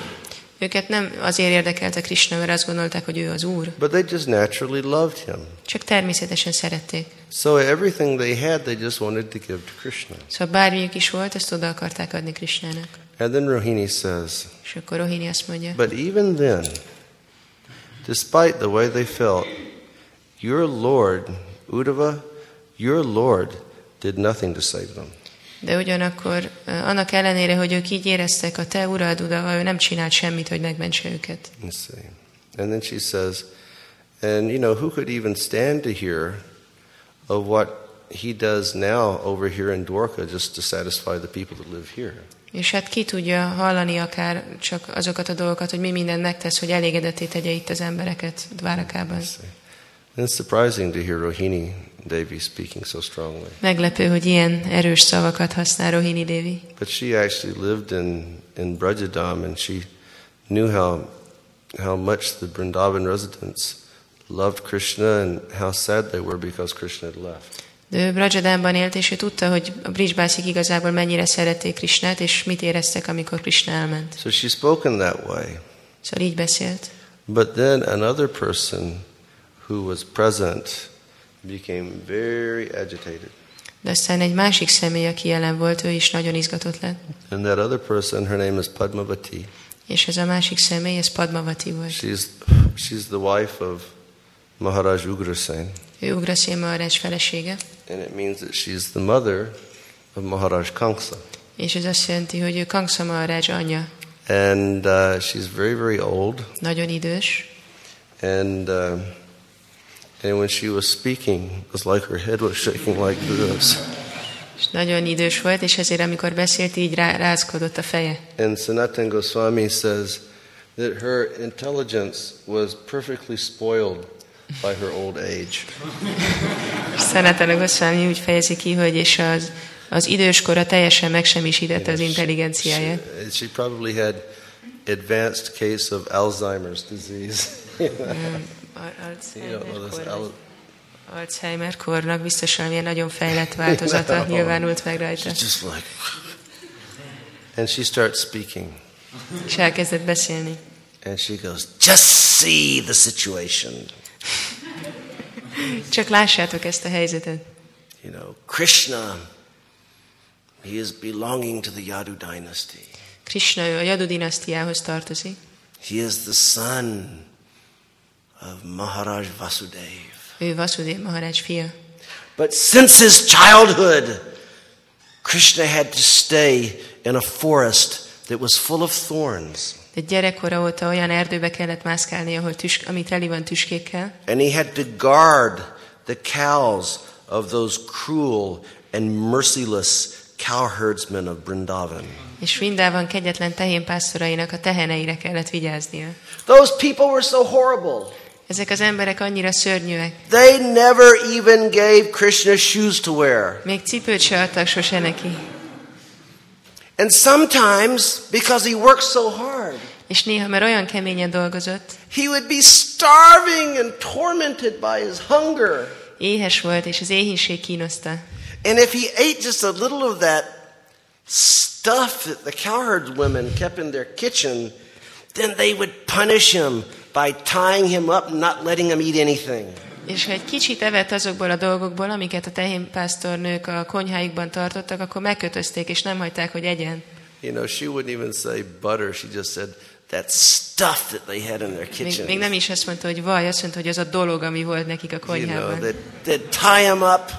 Őket nem azért érdekelte Krishna, mert azt gondolták, hogy ő az Úr, But they just naturally loved him. csak természetesen szerették. So everything they had, they just wanted to give to Krishna. Szóval bármiük is volt, azt oda akarták adni Krishnának. And then Rohini says, És akkor Rohini azt mondja, But even then, despite the way they felt, your Lord, Uddhava, your Lord did nothing to save them. de ugyanakkor eh, annak ellenére, hogy ők így éreztek, a te urad Udava, ő nem csinált semmit, hogy megmentse őket. And then she says, and you know, who could even stand to hear of what he does now over here in Dwarka just to satisfy the people that live here? És hát ki tudja hallani akár csak azokat a dolgokat, hogy mi mindent megtesz, hogy elégedetté tegye itt az embereket Dvárakában. See. It's surprising to hear Rohini Devi speaking so strongly. Meglepő, hogy ilyen erős szavakat használ Rohini Devi. But she actually lived in, in Brajadam and she knew how, how much the Vrindavan residents loved Krishna and how sad they were because Krishna had left. De ő Brajadánban élt, és ő tudta, hogy a Brisbászik igazából mennyire szerették Krishnát, és mit éreztek, amikor Krishna elment. So she spoke in that way. Szóval így beszélt. But then another person who was present became very agitated. De aztán egy másik személy, aki jelen volt, ő is nagyon izgatott lett. And that other person, her name is Padmavati. És ez a másik személy, ez Padmavati volt. She's, she's the wife of Maharaj Ugrasen. Ő Ugraszén Maharaj felesége, And it means that she's the mother of Maharaj Kamsa. és ez azt jelenti, hogy ő Kangsa Maharaj anyja, And uh, she's very, very old. nagyon idős, And, uh, and when she was speaking, it was like her head was shaking like this. És nagyon idős volt, és ezért amikor beszélt, így rá, rázkodott a feje. And Sanatan Goswami says that her intelligence was perfectly spoiled by her old age. Szenetene Goswami úgy fejezi ki, hogy és az, az időskora teljesen megsemmisítette az intelligenciáját. She, she probably had advanced case of Alzheimer's disease. Um, You know, all this Al- Alzheimer kornak biztos valamilyen nagyon fejlett változata nyilvánult meg rajta. She's just like, and she starts speaking, És elkezdett beszélni. and she goes, "Just see the situation. Csak lássátok ezt a helyzetet. You know, Krishna, he is belonging to the Yadu dynasty. Krishna ő a Jadu dinasztiához tartozik. He is the son of Maharaj Vasudev. Ő Vasudév Maharaj fia. But since his childhood, Krishna had to stay in a forest that was full of thorns. De gyerekkora óta olyan erdőbe kellett mászkálni, ahol tüsk, ami teli van tüskékkel, And he had to guard the cows of those cruel and merciless cowherdsmen of Brindavan. és Vrindában kegyetlen tehénpásztorainak a teheneire kellett vigyáznia. Those people were so horrible. Ezek az emberek annyira szörnyűek. They never even gave Krishna shoes to wear. Még cipőt se adtak sose neki. And sometimes, because he worked so hard, És néha, mert olyan keményen dolgozott, he would be starving and tormented by his hunger. éhes volt, és az éhínség kínoszta. And if he ate just a little of that stuff that the cowherd women kept in their kitchen, then they would punish him by tying him up and not letting him eat anything. És ha egy kicsit evett azokból a dolgokból, amiket a tehénpásztornők a konyháikban tartottak, akkor megkötözték, és nem hagyták, hogy egyen. You know, she wouldn't even say butter. She just said that stuff that they had in their Még, kitchen. még nem is azt mondta, hogy vaj, azt mondta, hogy az a dolog, ami volt nekik a You know, konyhában. they'd tie him up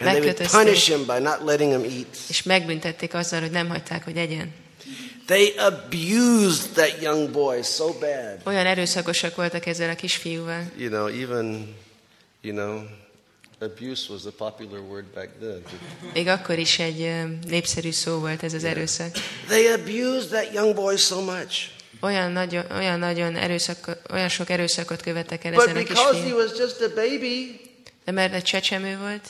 and they would punish him by not letting him eat. És megbüntették azzal, hogy nem hagyták, hogy egyen. They abused that young boy so bad. Olyan erőszakosak voltak ezzel a kisfiúval. You know, even, you know, abuse was a popular word back then. Még akkor is egy népszerű szó volt ez az erőszak. They abused that young boy so much. Olyan nagyon, olyan nagyon erőszak, olyan sok erőszakot követtek el But ezen a because he was just a baby, De mert egy csecsemő volt,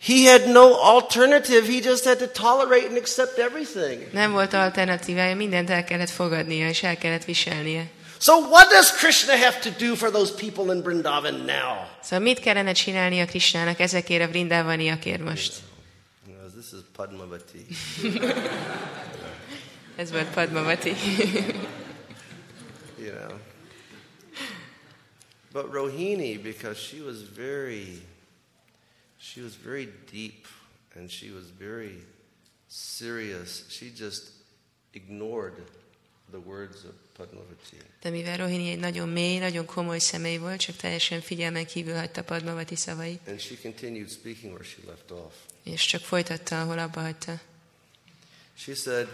he had no alternative. He just had to tolerate and accept everything. nem volt alternatívája, mindent el kellett fogadnia, és el kellett viselnie. So, what does Krishna have to do for those people in Vrindavan now? Szóval mit kellene csinálnia Krisnának ezekért a vrindávaniakért most? You know, this is Padmavati. Ez volt Padmavati. you know. But Rohini, because she was very, she was very deep and she was very serious, she just ignored the words of Padmavati. De mivel Rohini egy nagyon mély, nagyon komoly személy volt, csak teljesen figyelmen kívül hagyta Padmavati szavait, And she continued speaking where she left off. és csak folytatta, ahol abba hagyta. She said,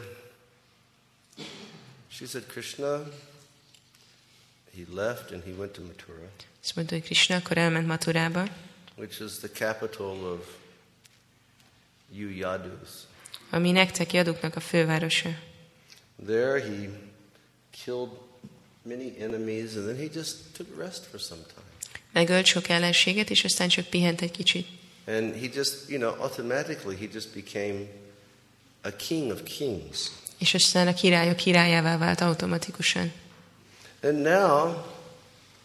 she said, Krishna, he left and he went to Mathura, Azt mondta, hogy Krishna akkor elment Maturába, which is the capital of you Yadus. ami nektek Jaduknak a fővárosa. There he killed many enemies and then he just took rest for some time. Megölt sok ellenséget, és aztán csak pihent egy kicsit. And he just, you know, automatically he just became a king of kings. És aztán a királyok királyává vált automatikusan. And now,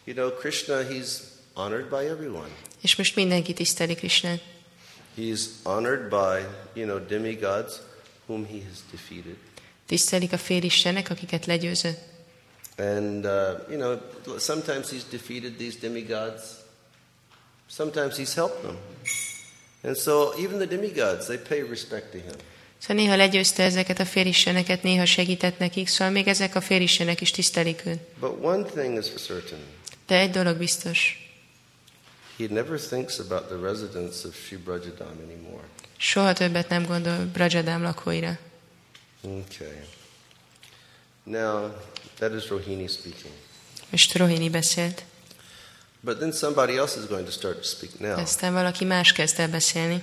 you know, Krishna, he's honored by everyone. És most mindenki tiszteli Krishnát. He's honored by, you know, demigods whom he has defeated. Tisztelik a félistenek, akiket legyőzött. And, uh, you know, sometimes he's defeated these demigods, sometimes he's helped them. And so even the demigods, they pay respect to him. Szóval néha legyőzte ezeket a félisteneket, néha segített nekik, szóval még ezek a félistenek is tisztelik őt. But one thing is certain De egy dolog biztos, he never thinks about the residents of Sri Brajadam anymore. soha többet nem gondol Brajadám lakóira. Okay. Now, that is Rohini speaking. Most Rohini beszélt. But then somebody else is going to start to speak now. Aztán valaki más kezd el beszélni.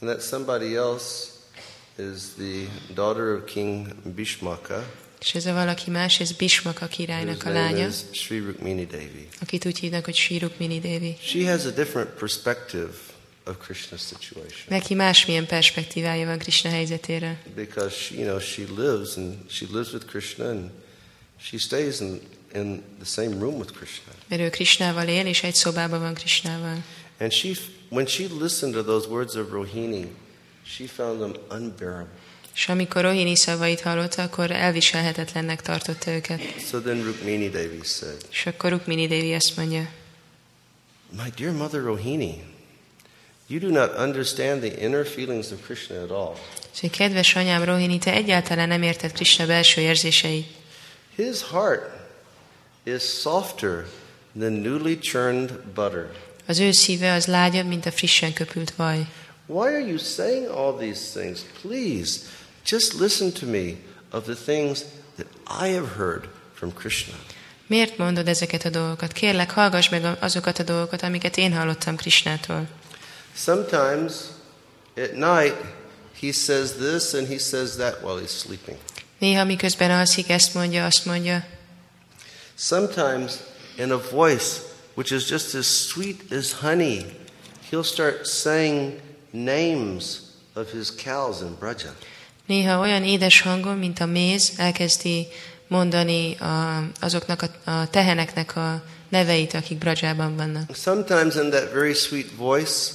And that somebody else is the daughter of King Bhishmaka. És ez a valaki más, ez Bismaka királynak a lánya, Sri Rukmini Devi. akit úgy hívnak, hogy Sri Rukmini Devi. She has a different perspective of Krishna's situation Neki másmilyen perspektívája van Krishna helyzetéről. because she, you know she lives and she lives with Krishna and she stays in, in the same room with Krishna. Mert ő Krishnával él, és egy szobában van Krishnával. And she, when she listened to those words of Rohini, she found them unbearable. És amikor Rohini szavait hallotta, akkor elviselhetetlennek tartotta őket. So then Rukmini Devi said, És akkor Rukmini Devi azt mondja, My dear mother Rohini, you do not understand the inner feelings of Krishna at all. és kedves anyám Rohini, te egyáltalán nem érted Krishna belső érzéseit. His heart is softer than newly churned butter. Az ő szíve az lágyabb, mint a frissen köpült vaj. Why are you saying all these things? Please, just listen to me of the things that I have heard from Krishna. Miért mondod ezeket a dolgokat? Kérlek, hallgass meg azokat a dolgokat, amiket én hallottam Krishnától. Sometimes at night he says this and he says that while he's sleeping. Néha miközben alszik, ezt mondja, azt mondja. Sometimes in a voice which is just as sweet as honey, he'll start saying names of his cows in Braja. Néha olyan édes hangon, mint a méz, elkezdi mondani a, azoknak a, a teheneknek a neveit, akik Brajában vannak. Sometimes in that very sweet voice,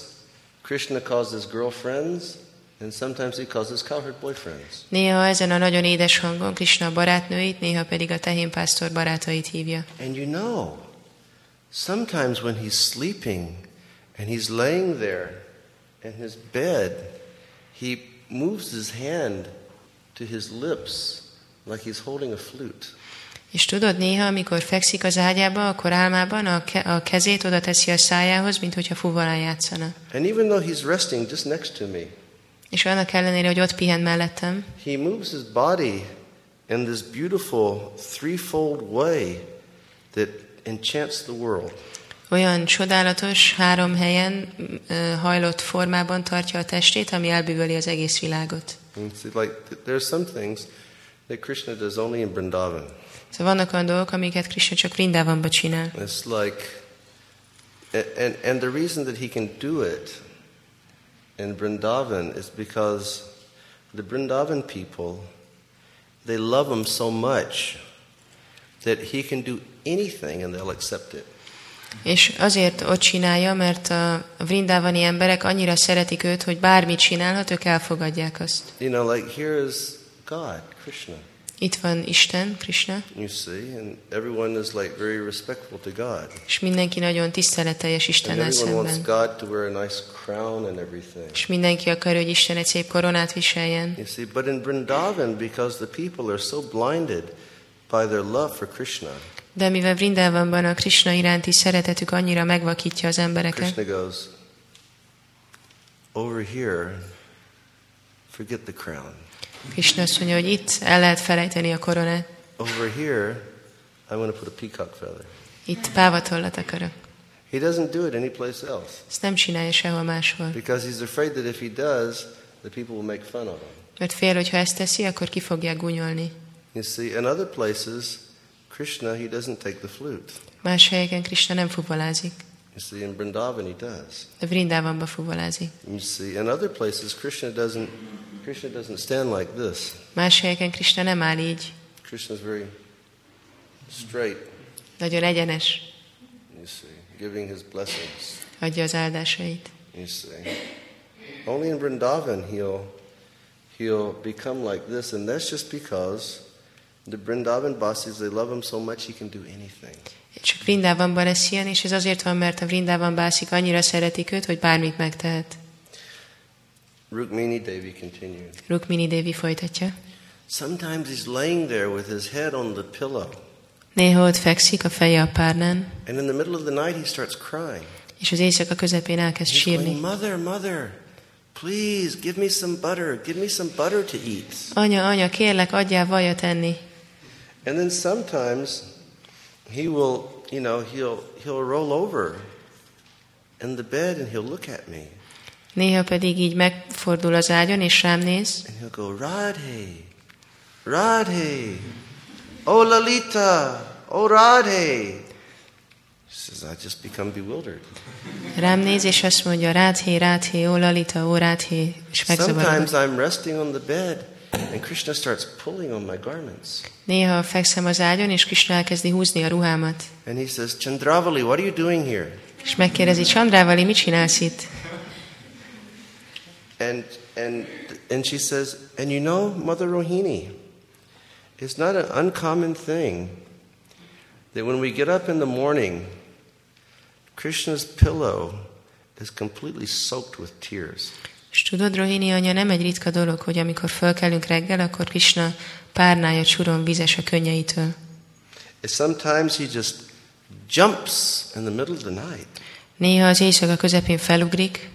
Krishna calls his girlfriends, and sometimes he calls his cowherd boyfriends. Néha ezen a nagyon édes hangon Krishna a barátnőit, néha pedig a tehénpásztor barátait hívja. And you know, sometimes when he's sleeping and he's laying there in his bed, he moves his hand to his lips like he's holding a flute. És tudod, néha, amikor fekszik az ágyába, akkor álmában a, ke- a kezét oda teszi a szájához, mint hogyha fuvalán játszana. And even though he's resting just next to me, És annak ellenére, hogy ott pihen mellettem, he moves his body in this beautiful threefold way that enchants the world. Olyan csodálatos, három helyen hajlott formában tartja a testét, ami elbűvöli az egész világot. Like th- there's some things that Krishna does only in Vrindavan. Szóval vannak olyan dolgok, amiket Krishna csak Vrindavanba csinál. It's like, and, and the reason that he can do it in Vrindavan is because the Vrindavan people, they love him so much that he can do anything and they'll accept it. És azért ott csinálja, mert a vrindávani emberek annyira szeretik őt, hogy bármit csinálhat, ők elfogadják azt. You know, like here is God, Krishna, Itt van Isten, Krishna, you see, and everyone is like very respectful to God. és mindenki nagyon tiszteletteljes And Istennel everyone wants szemben. God to wear a nice crown and everything. És mindenki akar, hogy Isten egy szép koronát viseljen. You see, but in Vrindavan, because the people are so blinded by their love for Krishna, De mivel Vrindavanban a Krishna iránti szeretetük annyira megvakítja az embereket, Krishna goes, over here, forget the crown. Krishna azt mondja, hogy itt el lehet felejteni a koronát. Over here, I'm going to put a peacock feather. Itt pávatollat akarok. He doesn't do it anyplace else Ezt nem csinálja sehol máshol. because he's afraid that if he does, the people will make fun of him. Mert fél, hogy ha ezt teszi, akkor ki fogják gúnyolni. You see, in other places, Krishna, he doesn't take the flute. Más helyeken Krishna nem fuvolázik, You see, in Vrindavan, he does. de Vrindavanba fuvolázik. You see, in other places, Krishna doesn't, Krishna doesn't stand like this. Más helyeken Krishna nem áll így, Krishna's very straight, nagyon egyenes, you see, giving his blessings. adja az áldásait. You see, only in Vrindavan he'll he'll become like this, and that's just because the Vrindavan Basis they love him so much he can do anything. Csak Vrindavanban lesz ilyen, és ez azért van, mert a Vrindavan bászik annyira szeretik őt, hogy bármit megtehet. Rukmini Devi continued. Rukmini Devi folytatja. Sometimes he's laying there with his head on the pillow, Néha ott fekszik a feje a párnán, and in the middle of the night he starts crying. és az éjszaka közepén elkezd He's going, sírni. Mother, mother, please give me some butter. Give me some butter to eat. Anya, anya, kérlek, adjál vajat enni. And then sometimes he will you know, he'll, he'll roll over in the bed and he'll look at me. Néha pedig így megfordul az ágyon, és rám néz, And he'll go, Radhe, Radhe, oh Lalita, oh Radhe. She says, I just become bewildered. rám néz, és azt mondja, Rádhé, Rádhé, ó Lalita, ó Rádhé, és megzavarodok. Sometimes I'm resting on the bed and Krishna starts pulling on my garments. Néha fekszem az ágyon, és Krishna elkezdi húzni a ruhámat. And he says, Chandravali, what are you doing here? És megkérdezi, Csandrávali, mit csinálsz itt? And, and, and she says, and you know, Mother Rohini, it's not an uncommon thing that when we get up in the morning, Krishna's pillow is completely soaked with tears. És tudod, Rohini anya, nem egy ritka dolog, hogy amikor fölkelünk reggel, akkor Krishna párnája csuron vizes a könnyeitől. Sometimes he just jumps in the middle of the night. Néha az éjszaka közepén felugrik,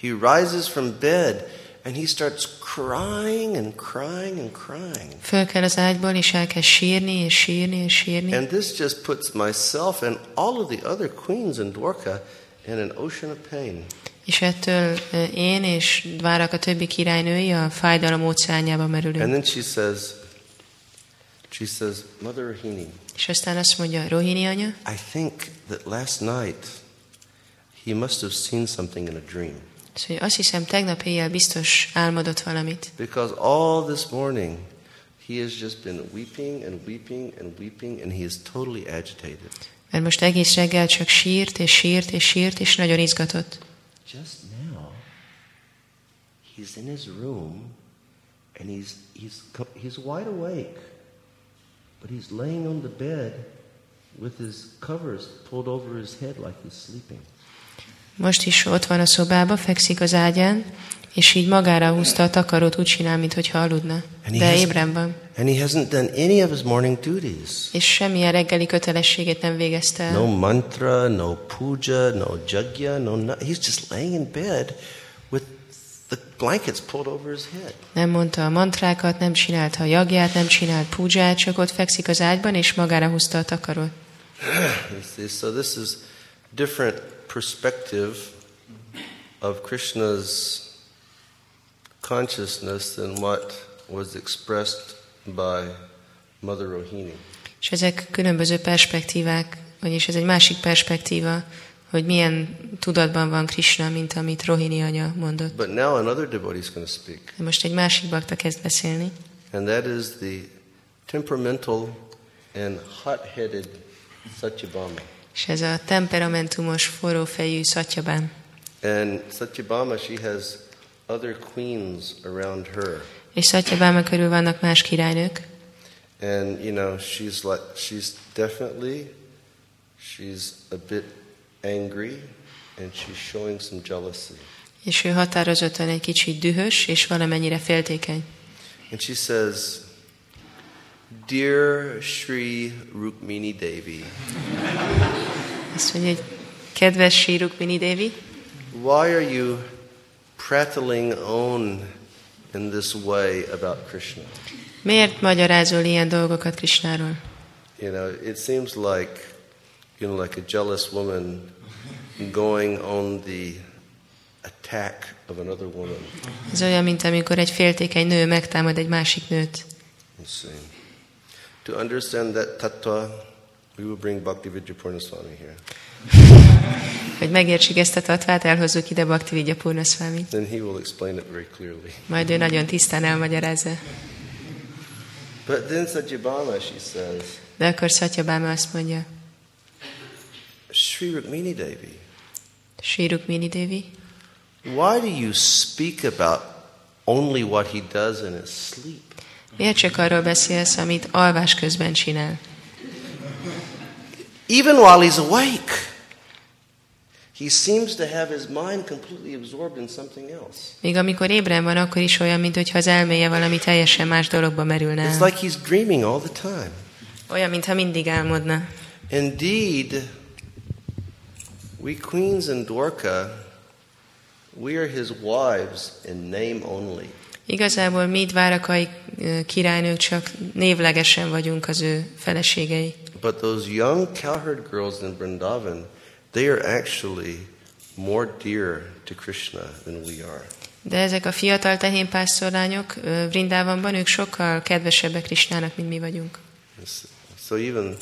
He rises from bed and he starts crying and crying and crying. fölkel az ágyból, és elkezd sírni, és sírni, és sírni. And this just puts myself and all of the other queens in Dwarka in an ocean of pain. És ettől ö, én és Dvárak a többi királynői a fájdalom óceánjába And merülünk. then she says, she says, Mother Rahini, És aztán azt mondja, Rohini anya, I think that last night he must have seen something in a dream. mondja, azt hiszem tegnap éjjel biztos álmodott valamit. Because all this morning he has just been weeping and weeping and weeping and he is totally agitated. Mert most egész reggel csak sírt, és sírt, és sírt, és nagyon izgatott. Just now, he's in his room and he's, he's, he's wide awake, but he's laying on the bed with his covers pulled over his head like he's sleeping. Most is ott van a szobába, fekszik az ágyán, és így magára húzta a takarót, úgy csinál, mintha aludna. De ébren van. and he hasn't done any of his morning duties. És semmilyen reggeli kötelességét nem végezte el. No mantra, no puja, no jagya, no, no he's just laying in bed with the blankets pulled over his head. Nem mondta a mantrákat, nem csinálta a jagját, nem csinált púdzsát, csak ott fekszik az ágyban, és magára húzta a takarót. So this is different perspective of Krishna's consciousness than what was expressed by Mother Rohini. És ezek különböző perspektívák, vagyis ez egy másik perspektíva, hogy milyen tudatban van Krishna, mint amit Rohini anya mondott. But now another devotee is going to speak, De most egy másik bakta kezd beszélni, and that is the temperamental and hot-headed Satyabhama. és ez a temperamentumos, forrófejű Satyabán. And Satyabhama, she has other queens around her. És Satyabáma körül vannak más királynők, And you know, she's like she's definitely she's a bit angry and she's showing some jealousy. és ő határozottan egy kicsit dühös, és valamennyire féltékeny. And she says, Dear Sri Rukmini Devi, Azt mondja, hogy kedves Sri Rukmini Devi, why are you prattling on in this way about Krishna? miért magyarázol ilyen dolgokat Krishnáról? You know, it seems like you know, like a jealous woman going on the attack of another woman. Ez olyan, mint amikor egy féltékeny nő megtámad egy másik nőt. To understand that tattva, we will bring Bhakti Vijayapurna Swami here. Hogy megértsük ezt a tatvát, elhozzuk ide Bhakti Vidya Purnaswami. Then he will explain it very clearly. Majd ő nagyon tisztán elmagyarázza. But then Satyabhama, she says, De akkor Satyabáma azt mondja, Sri Rukmini Devi, Sri Rukmini Devi, why do you speak about only what he does in his sleep? miért csak arról beszélsz, amit alvás közben csinál? Even while he's awake, he seems to have his mind completely absorbed in something else. Még amikor ébren van, akkor is olyan, mintha az elméje valami teljesen más dologba merülne It's like he's dreaming all the time. Olyan, mintha mindig álmodna. Indeed, we queens in Dwarka, we are his wives in name only. Igazából mi dvárakai ö, királynők csak névlegesen vagyunk az ő feleségei. But those young cowherd girls in Vrindavan, they are actually more dear to Krishna than we are. De ezek a fiatal tehénpásztorlányok ö, Vrindávamban, ők sokkal kedvesebbek Krisnának, mint mi vagyunk. So even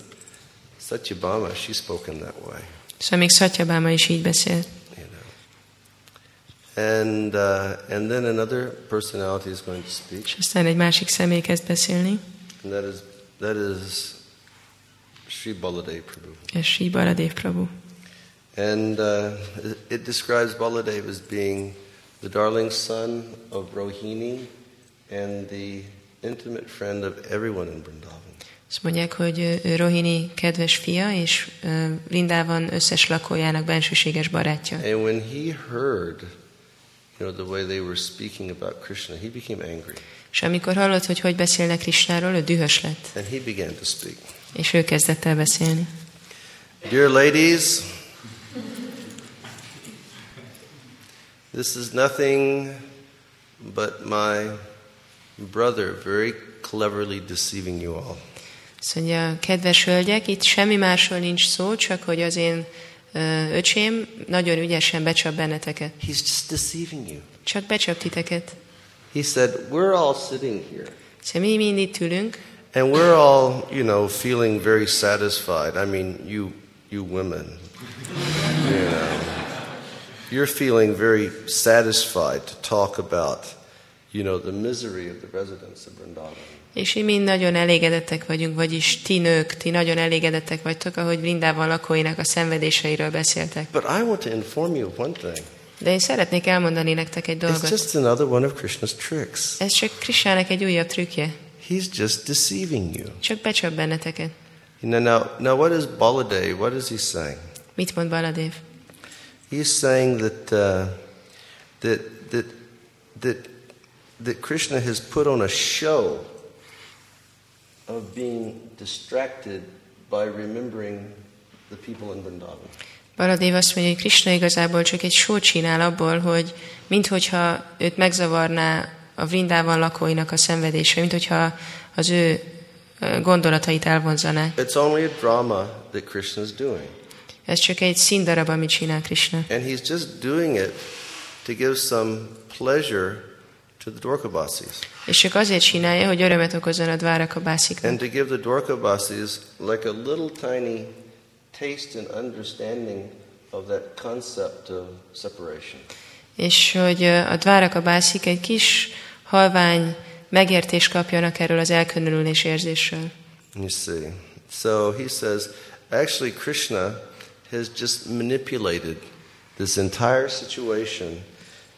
Satyabhama, she spoke in that way. Szóval még Szatyabáma is így beszélt. And uh, and then another personality is going to speak, És aztán egy másik személy kezd beszélni, and that is that is Sri Baladev Prabhu. és Sri Baladev Prabhu. And uh, it describes Baladev as being the darling son of Rohini and the intimate friend of everyone in Vrindavan. Azt mondják, hogy ő Rohini kedves fia, és ö, Vrindában összes lakójának bensőséges barátja. And when he heard, you know, the way they were speaking about Krishna, he became angry És amikor hallott, hogy hogy beszélnek Krisnáról, ő dühös lett, and he began to speak. és ő kezdett el beszélni. Dear ladies, this is nothing but my brother very cleverly deceiving you all. Azt mondja, kedves hölgyek, itt semmi másról nincs szó, csak hogy az én öcsém nagyon ügyesen becsap benneteket. He's just deceiving you. Csak becsap titeket. He said, We're all sitting here Szóval mi mind itt ülünk, and we're all, you know, feeling very satisfied. I mean, you, you women, you know, you're feeling very satisfied to talk about, you know, the misery of the residents of Vrindavan. És mi nagyon elégedettek vagyunk, vagyis ti nők, ti nagyon elégedettek vagytok, ahogy Vrindában lakóinak a szenvedéseiről beszéltek. But I want to inform you one thing. De én szeretnék elmondani nektek egy It's dolgot. just another one of Krishna's tricks. Ez csak Krisnának egy újabb trükkje. He's just deceiving you. Csak becsap benneteket. Know, now, now what is Baladev? What is he saying? Mit mond Baladév? He's saying that, uh, that, that, that, that Krishna has put on a show of being distracted by remembering the people in Vrindavan. Baladév azt mondja, hogy Krishna igazából csak egy sót csinál abból, hogy minthogyha őt megzavarná a Vrindában lakóinak a szenvedése, minthogyha az ő gondolatait elvonzanák. It's only a drama that Krishna is doing. Ez csak egy színdarab, amit csinál Krishna. And he's just doing it to give some pleasure to the Dwarkabasis. És csak azért csinálja, hogy örömet okozzon a dvárakabásziknak. And to give the Dwarkabasis like a little tiny taste and understanding of that concept of separation. És hogy a dvárakabászik egy kis halvány megértést kapjanak erről az elkülönülés érzésről. You see. So he says, actually, Krishna has just manipulated this entire situation,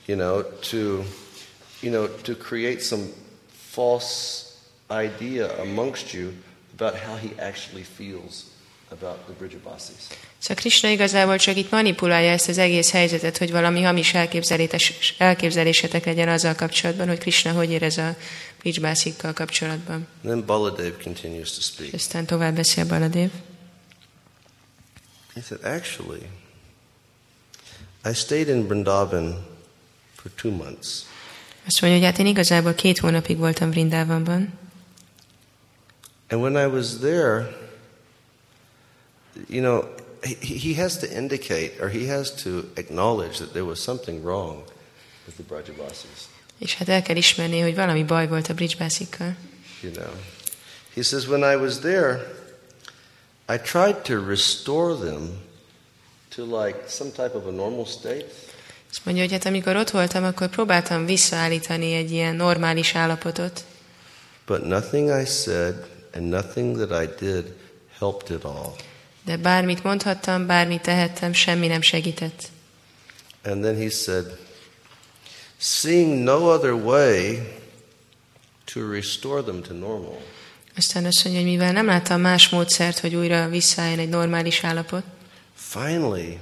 you know, to, you know, to create some false idea amongst you about how he actually feels about the Bridgebasis. Szóval Krishna igazából csak itt manipulálja ezt az egész helyzetet, hogy valami hamis elképzelés, elképzelésetek legyen azzal kapcsolatban, hogy Krishna hogy érez a Bridgebászikkal kapcsolatban. Then Baladev continues to speak. aztán tovább beszél Baladév. He said, actually, I stayed in Vrindavan for two months. Azt mondja, hogy hát én igazából két hónapig voltam Vrindávamban, And when I was there, you know, he, he has to indicate or he has to acknowledge that there was something wrong with the Brajavasis. és hát el kell ismerni, hogy valami baj volt a Bridgebászikkal. You know, he says, when I was there, I tried to restore them to like some type of a normal state. Azt mondja, hogy hát amikor ott voltam, akkor próbáltam visszaállítani egy ilyen normális állapotot, But nothing I said and nothing that I did helped at all. de bármit mondhattam, bármit tehettem, semmi nem segített. And then he said, Seeing no other way to restore them to normal, Aztán azt mondja, hogy mivel nem láttam más módszert, hogy újra visszaálljon egy normális állapot, finally,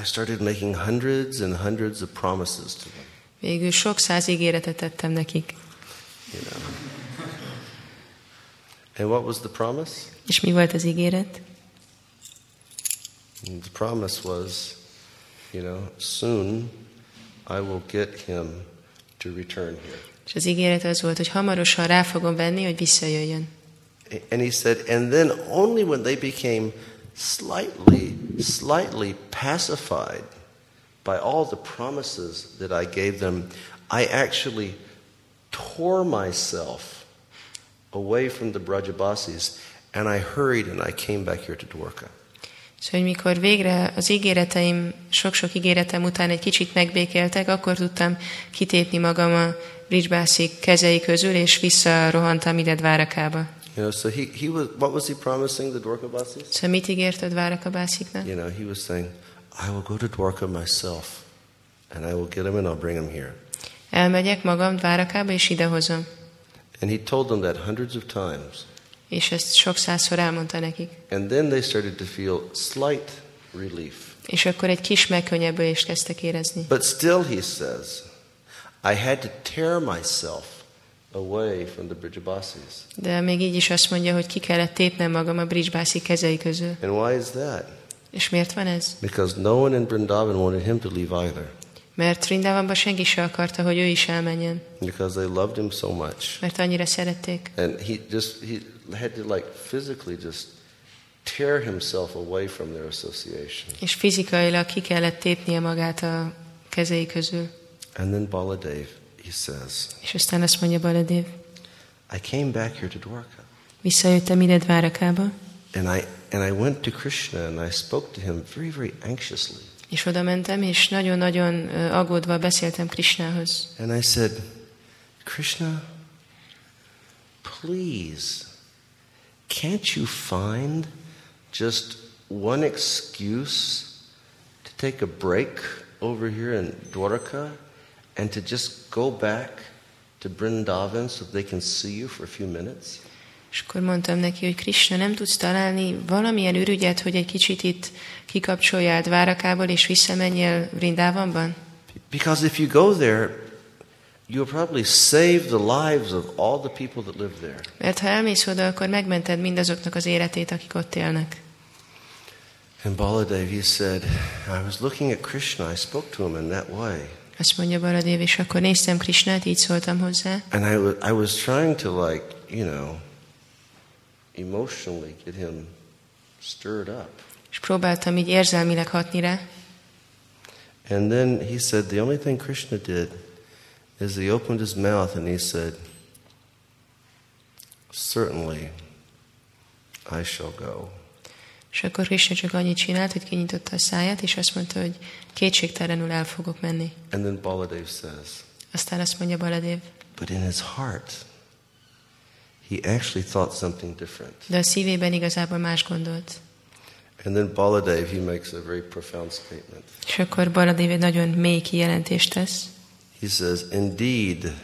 I started making hundreds and hundreds of promises to them. végül sok száz ígéretet tettem nekik. You know. And what was the promise? És mi volt az ígéret? And the promise was, you know, soon I will get him to return here. És az ígéret az volt, hogy hamarosan rá fogom venni, hogy visszajöjjön. And he said, and then only when they became slightly, slightly pacified by all the promises that I gave them, I actually tore myself away from the Brajabasis and I hurried and I came back here to Dwarka. Szóval, hogy mikor végre az ígéreteim, sok-sok ígéretem után egy kicsit megbékéltek, akkor tudtam kitépni magam a Bridgebászik kezei közül, és visszarohantam ide Dvárakába. You know, so he, he was, what was he promising the Dwarka Basis? Szóval mit ígért a Dvárakabásziknak? You know, he was saying, I will go to Dwarka myself and I will get him and I'll bring him here. Elmegyek magam Dvárakába, és idehozom. And he told them that hundreds of times. És ezt sok százszor elmondta nekik. And then they started to feel slight relief. És akkor egy kis megkönnyebbülést kezdtek érezni. But still, he says, I had to tear myself away from the Brijabasis. De még így is azt mondja, hogy ki kellett tépnem magam a Bridgebászi kezei közül. And why is that? És miért van ez? Because no one in Vrindavan wanted him to leave either. Mert Vrindavanban senki se akarta, hogy ő is elmenjen. Because they loved him so much. Mert annyira szerették. And he just he had to like physically just tear himself away from their association. És fizikailag ki kellett tépnie magát a kezei közül. And then Baladev, he says, És aztán azt mondja Baladev, I came back here to Dwarka. visszajöttem ide Dvárakába, And I and I went to Krishna and I spoke to him very, very anxiously. és oda mentem, és nagyon-nagyon aggódva beszéltem Krisnához. And I said, Krishna, please, can't you find just one excuse to take a break over here in Dwarka and to just go back to Brindavan so they can see you for a few minutes? És akkor mondtam neki, hogy Krishna, nem tudsz találni valamilyen ürügyet, hogy egy kicsit itt kikapcsoljál Dvárakából, és visszamenjél Vrindávanban? Because if you go there, you'll probably save the lives of all the people that live there. Mert ha elmész oda, akkor megmented mindazoknak az életét, akik ott élnek. And Baladev, he said, I was looking at Krishna, I spoke to him in that way. Azt mondja Baladév, és akkor néztem Krisnát, így szóltam hozzá, And I was, I was trying to, like, you know, emotionally get him stirred up. és próbáltam így érzelmileg hatni rá. And then he said, the only thing Krishna did is he opened his mouth and he said, Certainly, I shall go. És akkor Krishna csak annyit csinált, hogy kinyitotta a száját, és azt mondta, hogy kétségtelenül el fogok menni. And then Baladev says, Aztán azt mondja Baladév, But in his heart, he actually thought something different. de a szívében igazából más gondolt. And then Baladev, he makes a very profound statement. És akkor Baladév egy nagyon mély kijelentést tesz. He says, Indeed,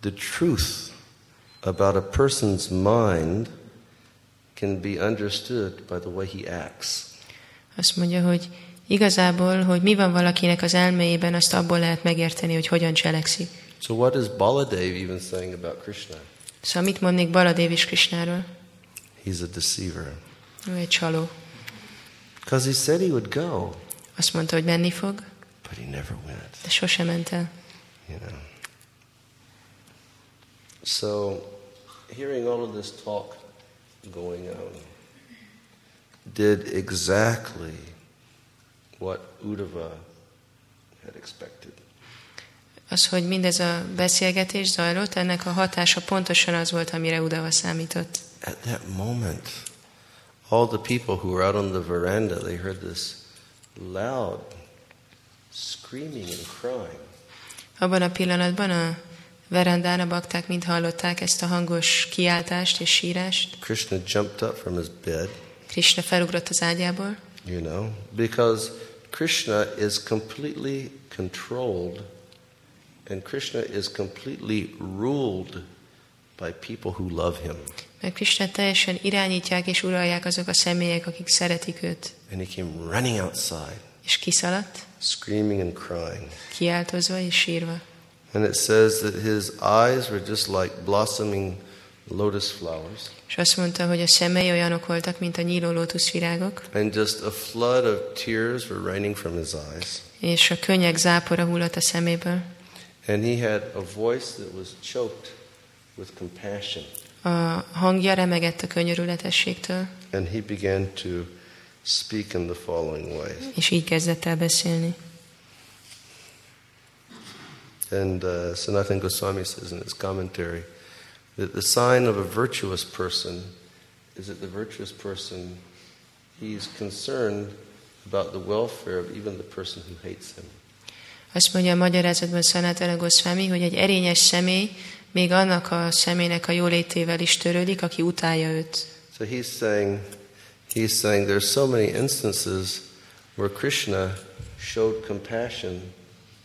the truth about a person's mind can be understood by the way he acts. Azt mondja, hogy igazából, hogy mi van valakinek az elméjében, azt abból lehet megérteni, hogy hogyan cselekszik. So, what is Baladev even saying about Krishna? Szóval mit mondnék Baladév és Krisnáról? He's a deceiver. Ő egy csaló. Because he said he would go, Azt mondta, hogy menni fog, but he never went. de sosem ment el. You know. So, hearing all of this talk going on did exactly what Uddhava had expected. Az, hogy mindez a beszélgetés zajlott, ennek a hatása pontosan az volt, amire Udava számított. At that moment, all the people who were out on the veranda, they heard this loud screaming and crying. Abban a pillanatban a verandán a bakták mind hallották ezt a hangos kiáltást és sírást. Krishna jumped up from his bed, Krishna felugrott az ágyából, you know, because Krishna is completely controlled and Krishna is completely ruled by people who love him. mert Krishna teljesen irányítják és uralják azok a személyek, akik szeretik őt. And he came running outside, És kiszaladt, screaming and crying. kiáltozva és sírva. And it says that his eyes were just like blossoming lotus flowers. És azt mondta, hogy a szemei olyanok voltak, mint a nyíló lótuszvirágok, And just a flood of tears were raining from his eyes. és a könnyek zápora hullott a szeméből. And he had a voice that was choked with compassion. A hangja remegett a könyörületességtől, and he began to speak in the following way. és így kezdett el beszélni. And uh, Sanatana Goswami says in his commentary that the sign of a virtuous person is that the virtuous person he's concerned about the welfare of even the person who hates him. Azt mondja a magyarázatban Sanatana Goswami, hogy egy erényes személy még annak a személynek a jólétével is törődik, aki utálja őt. So he's saying, he's saying there's so many instances where Krishna showed compassion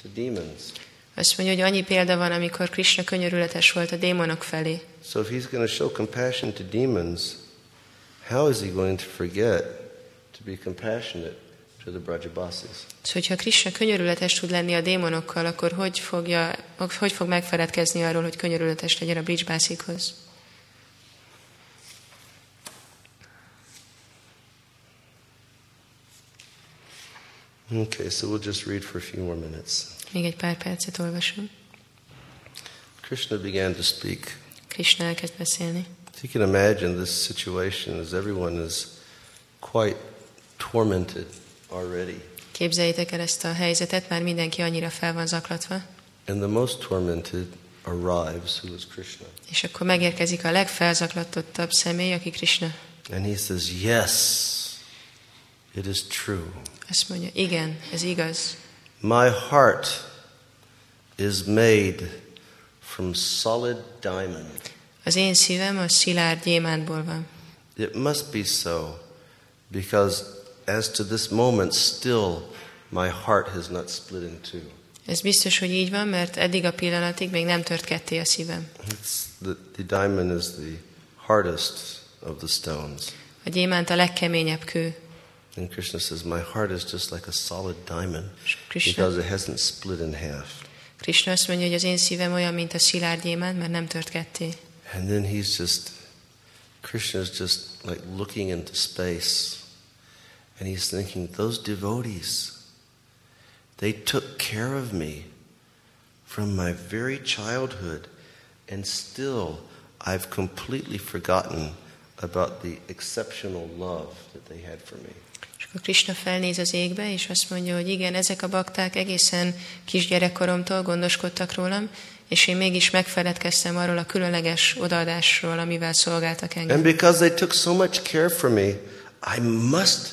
to demons. Azt mondja, hogy annyi példa van, amikor Krishna könyörületes volt a démonok felé. So if he's going to show compassion to demons, how is he going to forget to be compassionate to the Brajabasis? Szóval, hogyha Krishna könyörületes tud lenni a démonokkal, akkor hogy, fogja, hogy fog megfeledkezni arról, hogy könyörületes legyen a Bridgebászikhoz? Okay, so we'll just read for a few more minutes. Még egy pár percet olvasom. Krishna began to speak. Krishna elkezd beszélni. You can imagine this situation as everyone is quite tormented already. Képzeljétek el ezt a helyzetet, már mindenki annyira fel van zaklatva. And the most tormented arrives, who is Krishna. És akkor megérkezik a legfelzaklatottabb személy, aki Krishna. And he says, Yes, it is true. Azt mondja, igen, ez igaz. My heart is made from solid diamond. Az én szívem a szilárd gyémántból van. It must be so, because as to this moment, still my heart has not split in two. Ez biztos, hogy így van, mert eddig a pillanatig még nem tört ketté a szívem. It's the, the diamond is the hardest of the stones. A gyémánt a legkeményebb kő. And Krishna says, My heart is just like a solid diamond Krishna, because it hasn't split in half. Krishna azt mondja, hogy az én szívem olyan, mint a szilárd gyémánt, mert nem tört ketté. And then he's just, Krishna is just like looking into space and he's thinking, Those devotees, they took care of me from my very childhood, and still I've completely forgotten about the exceptional love that they had for me. Akkor Krishna felnéz az égbe, és azt mondja, hogy igen, ezek a bakták egészen kisgyerekkoromtól gondoskodtak rólam, és én mégis megfeledkeztem arról a különleges odaadásról, amivel szolgáltak engem. And because they took so much care for me, I must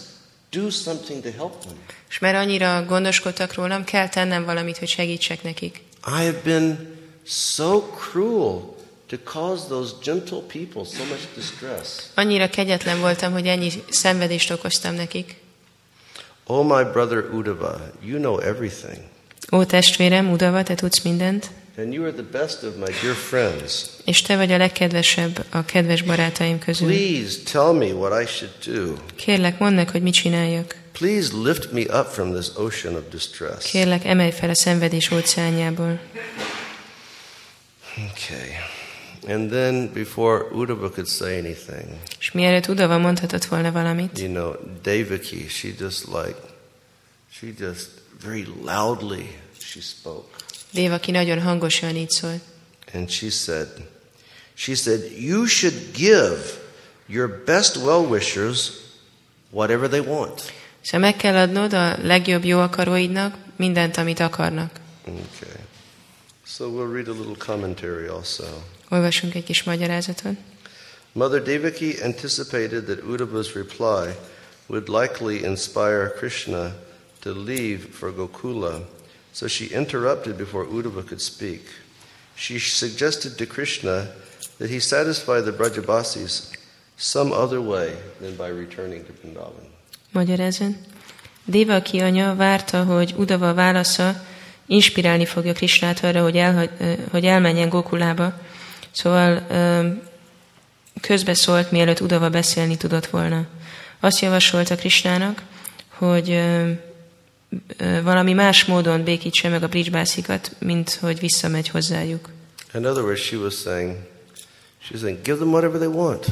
do something to help them. És mert annyira gondoskodtak rólam, kell tennem valamit, hogy segítsek nekik. I have been so cruel to cause those gentle people so much distress. Annyira kegyetlen voltam, hogy ennyi szenvedést okoztam nekik. Oh, my brother Uddhava, you know everything. Ó testvérem, Udava, te tudsz mindent, And you are the best of my dear friends. és te vagy a legkedvesebb a kedves barátaim közül. Please tell me what I should do. Kérlek, mondd meg, hogy mit csináljak. Please lift me up from this ocean of distress. Kérlek, emelj fel a szenvedés óceánjából. Okay. And then before Uddhava could say anything, És mielőtt Udava mondhatott volna valamit, you know, Devaki, she just like, she just very loudly she spoke. Dévaki nagyon hangosan így szólt. And she said, she said, you should give your best well-wishers whatever they want. Szóval meg kell adnod a legjobb jó akaróidnak mindent, amit akarnak. Okay. So we'll read a little commentary also. Olvasunk egy kis magyarázatot. Mother Devaki anticipated that Uddhava's reply would likely inspire Krishna to leave for Gokula, so she interrupted before Uddhava could speak. She suggested to Krishna that he satisfy the Brajabasis some other way than by returning to Vrindavan. Magyarázat. Dévaki anya várta, hogy Udava válasza inspirálni fogja Krisnát arra, hogy, elhagy, ö, hogy elmenjen Gokulába. Szóval közbeszólt, mielőtt Udava beszélni tudott volna. Azt javasolta Krisnának, hogy valami más módon békítse meg a bridgebászikat, mint hogy visszamegy hozzájuk. In other words, she was saying, she was saying, give them whatever they want.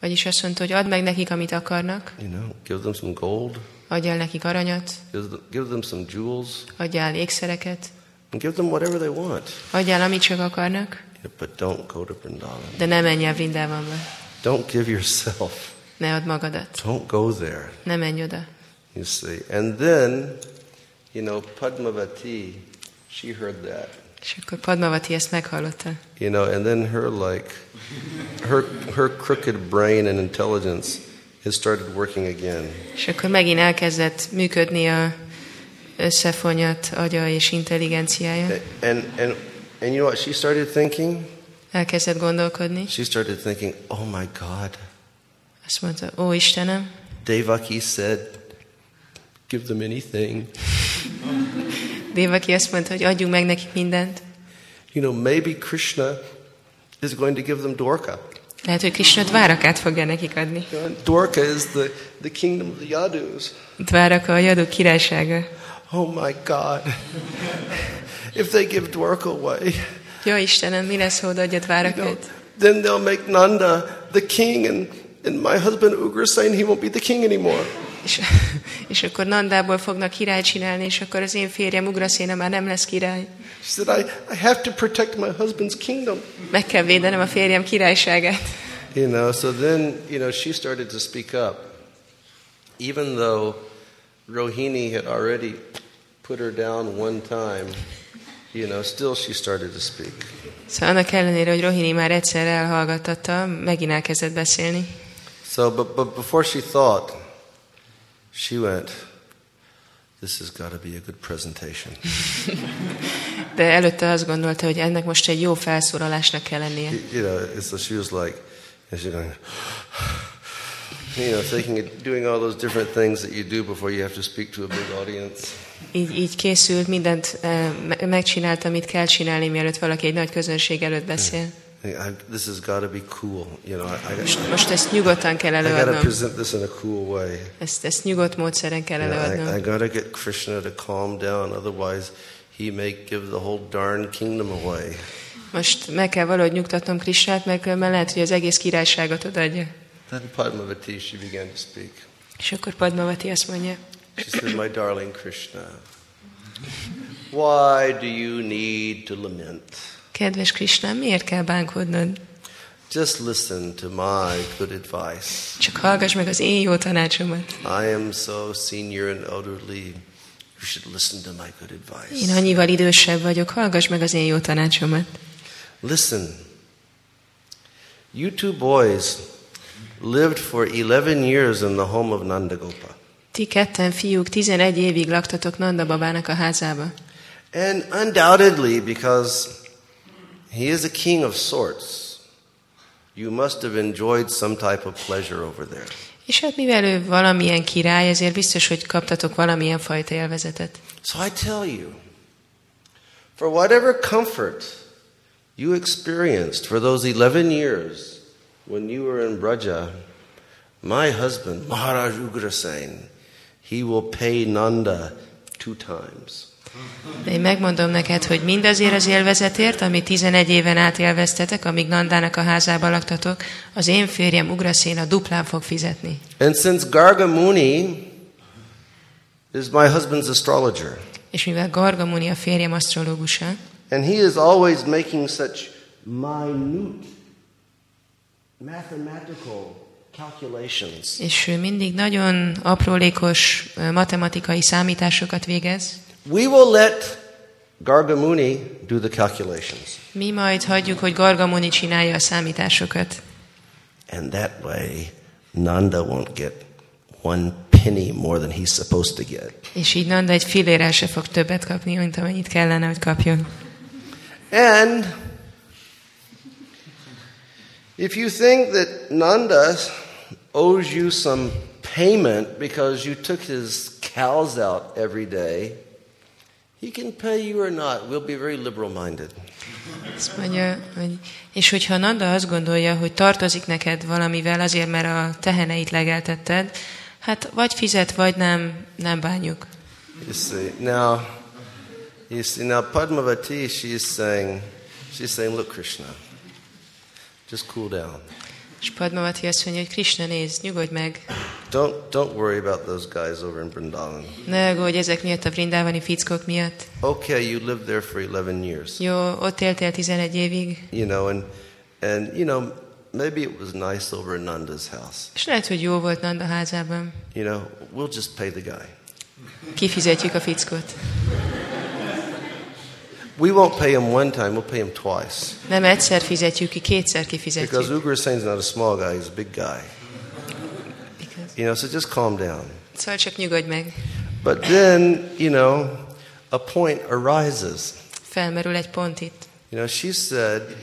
Vagyis azt mondta, hogy add meg nekik, amit akarnak, You know, give them some gold, adjál nekik aranyat, give them, give them some jewels, adjál ékszereket, and give them whatever they want. adjál, amit csak akarnak. But don't go to Vrindavan. de ne menj el Vrindavanba. Don't give yourself. Ne add magadat. Don't go there. Ne menj oda. You see. And then, you know, Padmavati, she heard that. És akkor Padmavati ezt meghallotta. You know, and then her like her her crooked brain and intelligence has started working again. És akkor megint elkezdett működni a összefonyat agya és intelligenciája. And and and you know what she started thinking? Elkezdett gondolkodni. She started thinking, "Oh my God, Azt mondta, ó Istenem, Devaki said, give them anything. Dévaki azt mondta, hogy adjunk meg nekik mindent. You know, maybe Krishna is going to give them Dwarka. Lehet, hogy Krishna Dvárakát fogja nekik adni. Dwarka is the, the kingdom of the Yadus. Dváraka a Jadó királysága. Oh my God. If they give Dwarka away, Jó Istenem, mi lesz, ha odaadja you know, Dvárakát? then they'll make Nanda the king, and, and my husband Ugrasen, he won't be the king anymore. És, és akkor Nandából fognak királyt csinálni, és akkor az én férjem Ugraszéna már nem lesz király. She said, I, I have to protect my husband's kingdom. Meg kell védenem a férjem királyságát. You know, so then, you know, she started to speak up. Even though Rohini had already put her down one time, you know, still she started to speak. Szóval annak ellenére, hogy Rohini már egyszer elhallgattatta, megint elkezdett beszélni. So, but, but before she thought, she went, This has got to be a good presentation. De előtte azt gondolta, hogy ennek most egy jó felszólalásnak kell lennie. you know, so she was like, and she's going, you know, thinking, doing all those different things that you do before you have to speak to a big audience. Így, így készült, mindent eh, me- megcsinálta, amit kell csinálni, mielőtt valaki egy nagy közönség előtt beszél. I, this has got to be cool. You know, I, I, Most ezt nyugodtan kell I got to előadnom. present this in a cool way. Ezt, ezt nyugodt módszeren kell You know, I, I előadnom. got to get Krishna to calm down, otherwise he may give the whole darn kingdom away. Most meg kell valahogy nyugtatnom Krisnát, mert különben lehet, hogy az egész királyságot odaadja. Then Padmavati, she began to speak. És akkor Padmavati azt mondja, She said, My darling Krishna, why do you need to lament? kedves Krisna, miért kell bánkodnod? Just listen to my good advice. Csak hallgass meg az én jó tanácsomat. I am so senior and elderly. You should listen to my good advice. Én annyival idősebb vagyok, hallgass meg az én jó tanácsomat. Listen. You two boys lived for 11 years in the home of Nandagopa. Ti ketten fiúk 11 évig laktatok Nanda babának a házába. And undoubtedly, because he is a king of sorts, you must have enjoyed some type of pleasure over there. És hát mivel ő valamilyen király, ezért biztos, hogy kaptatok valamilyen fajta élvezetet. So I tell you, for whatever comfort you experienced for those 11 years when you were in Braja, my husband, Maharaj Ugrasen, he will pay Nanda two times. De én megmondom neked, hogy mindazért az élvezetért, amit 11 éven át élveztetek, amíg Nandának a házába laktatok, az én férjem Ugraszéna duplán fog fizetni. And since Garga Muni is my husband's astrologer, És mivel Gargamuni a férjem asztrológusa, and he is always making such minute mathematical calculations, és ő mindig nagyon aprólékos matematikai számításokat végez, we will let Gargamuni do the calculations. mi majd hagyjuk, hogy Gargamuni csinálja a számításokat. And that way, Nanda won't get one penny more than he's supposed to get. És így Nanda egy fillérrel se fog többet kapni, mint amennyit kellene, hogy kapjon. And if you think that Nanda owes you some payment because you took his cows out every day, he can pay you or not. We'll be very liberal minded. Azt mondja, hogy, és hogyha Nanda azt gondolja, hogy tartozik neked valamivel azért, mert a teheneit legeltetted, hát vagy fizet, vagy nem, nem bánjuk. You see, now, you see, now Padmavati, she's saying, she's saying, look, Krishna, just cool down. És Padmavati azt mondja, hogy Krishna nézd, nyugodj meg, Don't, don't worry about those guys over in Vrindavan. Ne aggódj ezek miatt a vrindávani fickók miatt. Okay, you lived there for 11 years. Jó, ott éltél 11 évig, You know, and, and, you know, maybe it was nice over in Nanda's house. és lehet, hogy jó volt Nanda házában. You know, we'll just pay the guy. Kifizetjük a fickót. We won't pay him one time, we'll pay him twice. Nem egyszer fizetjük ki, kétszer Because kifizetjük. Ugra Singh's not a small guy, he's a big guy. Because- You know, so just calm down. Szóval csak nyugodj meg. But then, you know, a point arises. Felmerül egy pont itt. You know, she said,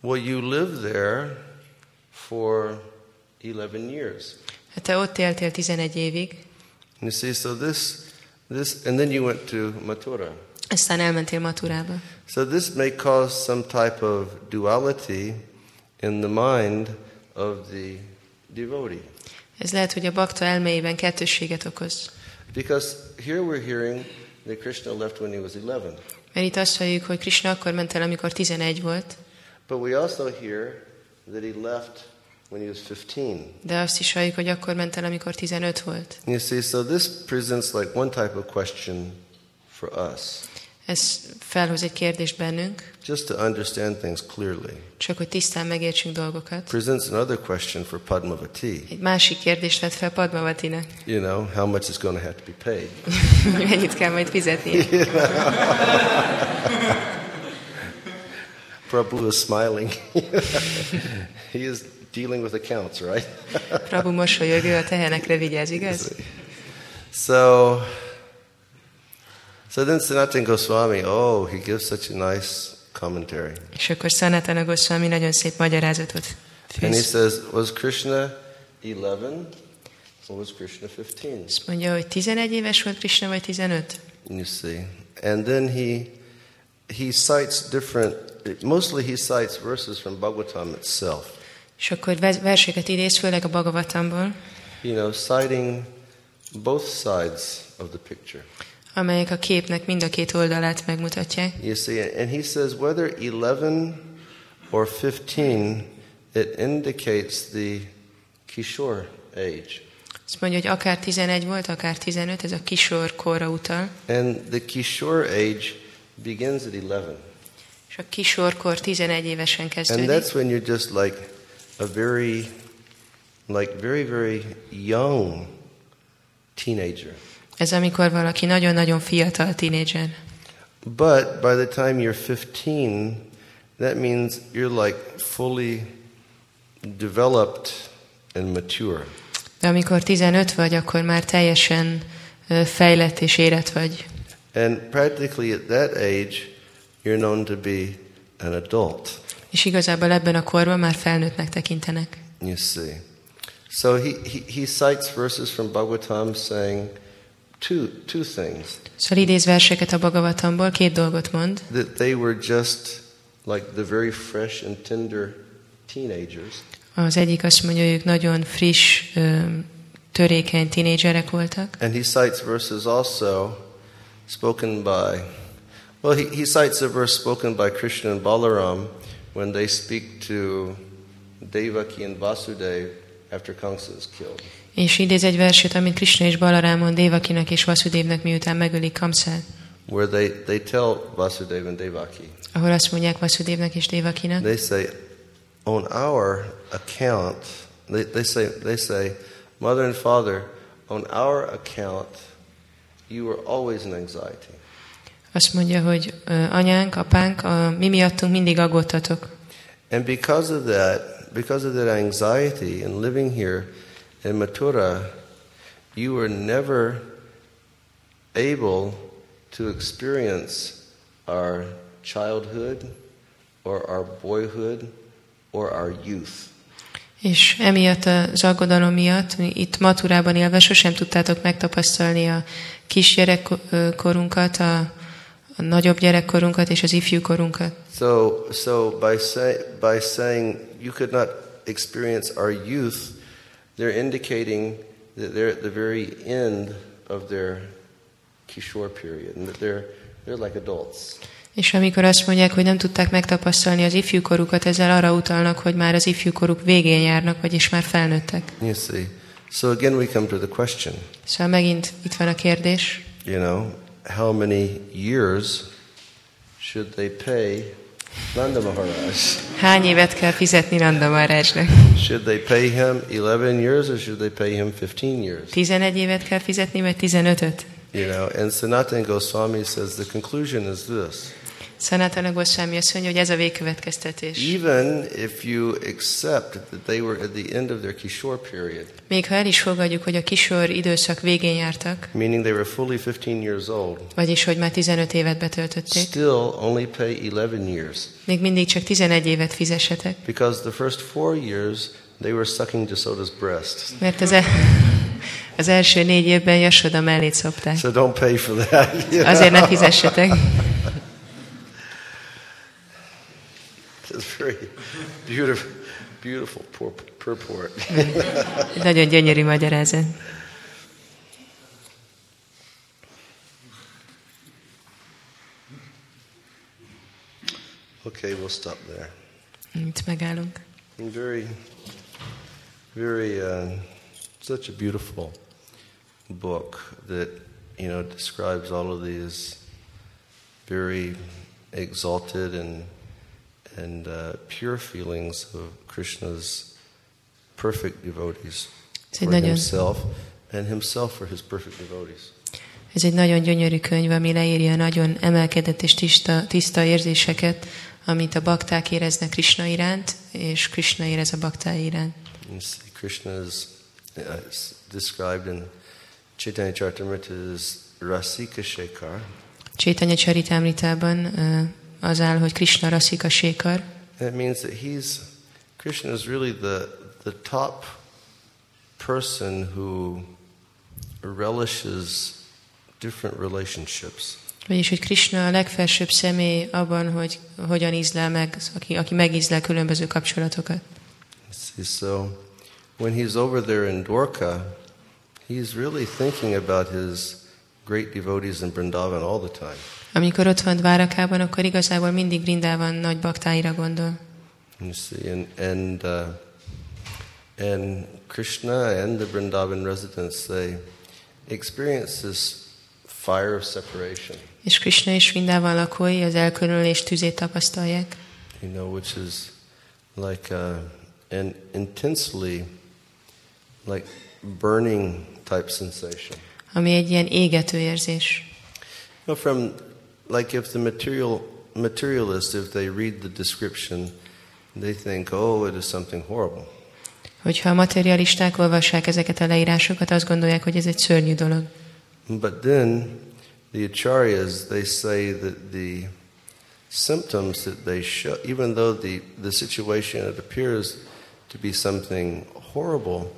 Well, you lived there for 11 years. Hát te ott éltél 11 évig, You see, so this, this, and then you went to Mathura. Aztán elmentél Maturába. So this may cause some type of duality in the mind of the devotee. Ez lehet, hogy a bakta elméjében kettősséget okoz. Because here we're hearing that Krishna left when he was 11. Mert itt azt halljuk, hogy Krishna akkor ment el, amikor 11 volt, But we also hear that he left when he was 15. de azt is halljuk, hogy akkor ment el, amikor 15 volt. You see, so this presents like one type of question for us, Ez felhoz egy kérdést bennünk, just to understand things clearly. csak hogy tisztán megértsünk dolgokat. Presents another question for Padmavati. Egy másik kérdést vett fel Padmavatinak. You know, how much is going to have to be paid? Mennyit kell majd fizetni? Prabhu is smiling. he is dealing with accounts, right? Prabhu mosolyog, ő a tehenekre vigyáz, igaz? So, so then Sanatana Goswami, oh, he gives such a nice commentary. És akkor Sanatana Goswami nagyon szép magyarázatot And he says, was Krishna 11 or was Krishna 15? Azt mondja, hogy 11 éves volt Krishna, vagy 15? You see. And then he he cites different mostly he cites verses from Bhagavatam itself. És akkor ve- verseket idéz, főleg a Bhagavatamból, You know, citing both sides of the picture. Amelyek a képnek mind a két oldalát megmutatják. You see, and he says whether 11 or 15, it indicates the Kishore age. Azt mondja, hogy akár 11 volt, akár 15, ez a kisor korra utal, And the Kishore age begins at 11. és a kisorkor 11 évesen And kezdődik. that's when you're just like a very, like very, very young teenager. Ez amikor valaki nagyon-nagyon fiatal tínédzser. But by the time you're 15, that means you're like fully developed and mature. De amikor 15 vagy, akkor már teljesen fejlett és érett vagy. And practically at that age, you're known to be an adult, És igazából ebben a korban már felnőttnek tekintenek. you see. So he, he, he cites verses from Bhagavatam saying two, two things. Szóval idéz verseket a Bhagavatamból, két dolgot mond, that they were just like the very fresh and tender teenagers, Az egyik azt mondja, hogy ők nagyon friss, törékeny tínédzserek voltak, and he cites verses also spoken by, well, he, he cites a verse spoken by Krishna and Balaram when they speak to Devaki and Vasudev after Kamsa is killed. És idéz egy verset, amit Krishna és Balaram mond Dévakinak és Vasudevnek, miután megölik Kamszát, Where they, they tell Vasudev and Devaki, ahol azt mondják Vasudevnek és Dévakinak, they say, on our account, they, they, say, they say, Mother and Father, on our account, you were always in anxiety. azt mondja, hogy ö, anyánk, apánk, a, mi miattunk mindig aggódtatok. And because of that, because of that anxiety and living here in Mathura, you were never able to experience our childhood or our boyhood or our youth. És emiatt az aggodalom miatt, mi itt Maturában élve sosem tudtátok megtapasztalni a kisgyerekkorunkat, a, a nagyobb gyerekkorunkat és az ifjúkorunkat. So, so by, say, by saying you could not experience our youth, they're indicating that they're at the very end of their Kishore period and that they're, they're like adults. És amikor azt mondják, hogy nem tudták megtapasztalni az ifjúkorukat, ezzel arra utalnak, hogy már az ifjúkoruk végén járnak, vagyis már felnőttek. You see. So again, we come to the question. Szóval megint itt van a kérdés, You know, how many years should they pay Nanda Maharaj? hány évet kell fizetni Nanda Maharajnak? Should they pay him 11 years or should they pay him 15 years? 11 évet kell fizetni, vagy 15-öt? You know, and Sanatana Goswami says the conclusion is this. Even if you accept that they were at the end of their Kishore period, Még ha el is fogadjuk, hogy a kisor időszak végén jártak, meaning they were fully 15 years old, vagyis hogy már 15 évet betöltötték, still only pay 11 years. még mindig csak 11 évet fizessetek, Because the first four years, they were sucking Jasoda's breast. mert az, e- az első négy évben Jasoda mellét szopták. So don't pay for that. you know? Azért ne fizessetek. It's very beautiful, beautiful pur- purport. Nagyon gyönyörű magyarázat. Okay, we'll stop there. Itt megállunk. Very, very, uh, such a beautiful book that you know describes all of these very exalted and and uh, pure feelings of Krishna's perfect devotees Ez for nagyon, himself and himself for his perfect devotees. ez egy nagyon gyönyörű könyv, ami leírja nagyon emelkedett és tiszta, tiszta érzéseket, amit a bakták éreznek Krishna iránt, és Krishna érez a baktái iránt. Krishna is uh, described in Chaitanya Charitamrita as Rasika Shekhar, Csétanya Csaritámritában ö, az áll, hogy Krishna Rasika Sékar, And it means that he's Krishna is really the the top person who relishes different relationships. vagyis hogy Krishna a legfelsőbb személy abban, hogy hogyan ízlel meg, aki, aki megízlel különböző kapcsolatokat. See, so when he's over there in Dwarka, he's really thinking about his great devotees in Vrindavan all the time. Amikor ott van Dvárakában, akkor igazából mindig Brindában nagy baktáira gondol. You see, and and uh, and Krishna and the Vrindavan residents they experience this fire of separation. És Krishna és Vrindában lakói az elkülönülés tüzét tapasztalják, you know, which is like uh, an intensely, like burning type sensation. ami egy ilyen égető érzés. You know, from like if the material materialists, if they read the description, they think, oh, it is something horrible. Hogyha a materialisták olvassák ezeket a leírásokat, azt gondolják, hogy ez egy szörnyű dolog. But then the acharyas they say that the symptoms that they show, even though the, the situation it appears to be something horrible,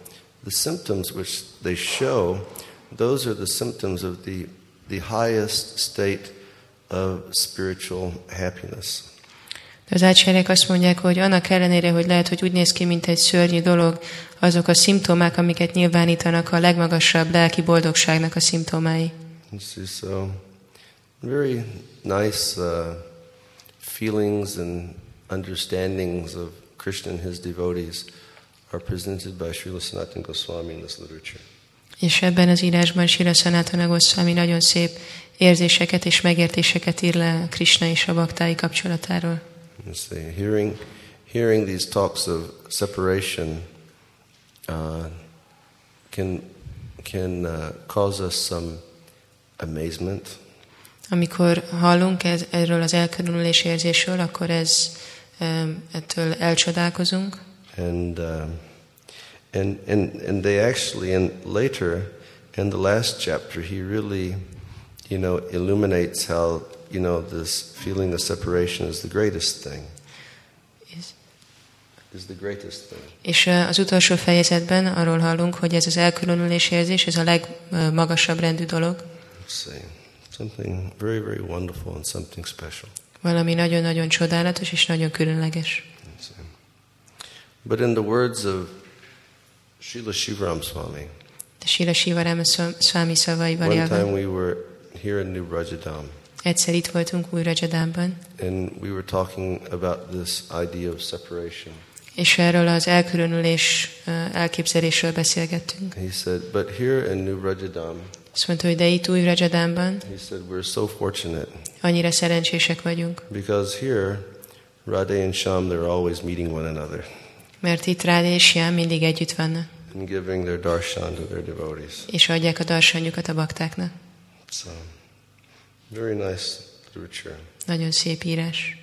the symptoms which they show, those are the symptoms of the, the highest state of spiritual happiness. De az ácsárek azt mondják, hogy annak ellenére, hogy lehet, hogy úgy néz ki, mint egy szörnyű dolog, azok a szimptomák, amiket nyilvánítanak, a legmagasabb lelki boldogságnak a szimptomái. So very nice uh, feelings and understandings of Krishna and his devotees are presented by Srila Sanatana Goswami in this literature. És ebben az írásban Sila Sanatana Goswami nagyon szép érzéseket és megértéseket ír le Krishna és a baktái kapcsolatáról. Hearing, hearing these talks of separation uh, can, can uh, cause us some amazement, Amikor hallunk ez, erről az elkülönülés érzésről, akkor ez, em, ettől elcsodálkozunk, and um, and and and they actually and later in the last chapter he really you know illuminates how you know this feeling of separation is the greatest thing. Is- the greatest thing. És az utolsó fejezetben arról hallunk, hogy ez az elkülönülés érzés, ez a legmagasabb rendű dolog, something very very wonderful and something special. Valami nagyon-nagyon csodálatos és nagyon különleges. But in the words of Srila Shivaram Swami De Sila Sivarama Swami szavaival one time we were here in New Brajadam Egyszer itt voltunk újra Jadámban, and we were talking about this idea of separation És erről az elkülönülés elképzelésről beszélgettünk. He said, but here in New Rajadam, Azt mondta, hogy de itt új Rajadánban he said, we're so fortunate annyira szerencsések vagyunk, because here, Radhe and Sham, they're always meeting one another mert itt Rád és Ján mindig együtt vannak, and giving their darshan to their devotees. és adják a darsanyjukat a baktáknak. So, very nice literature. Nagyon szép írás.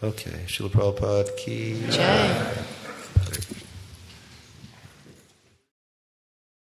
Okay, Srila Prabhupada ki. Jai.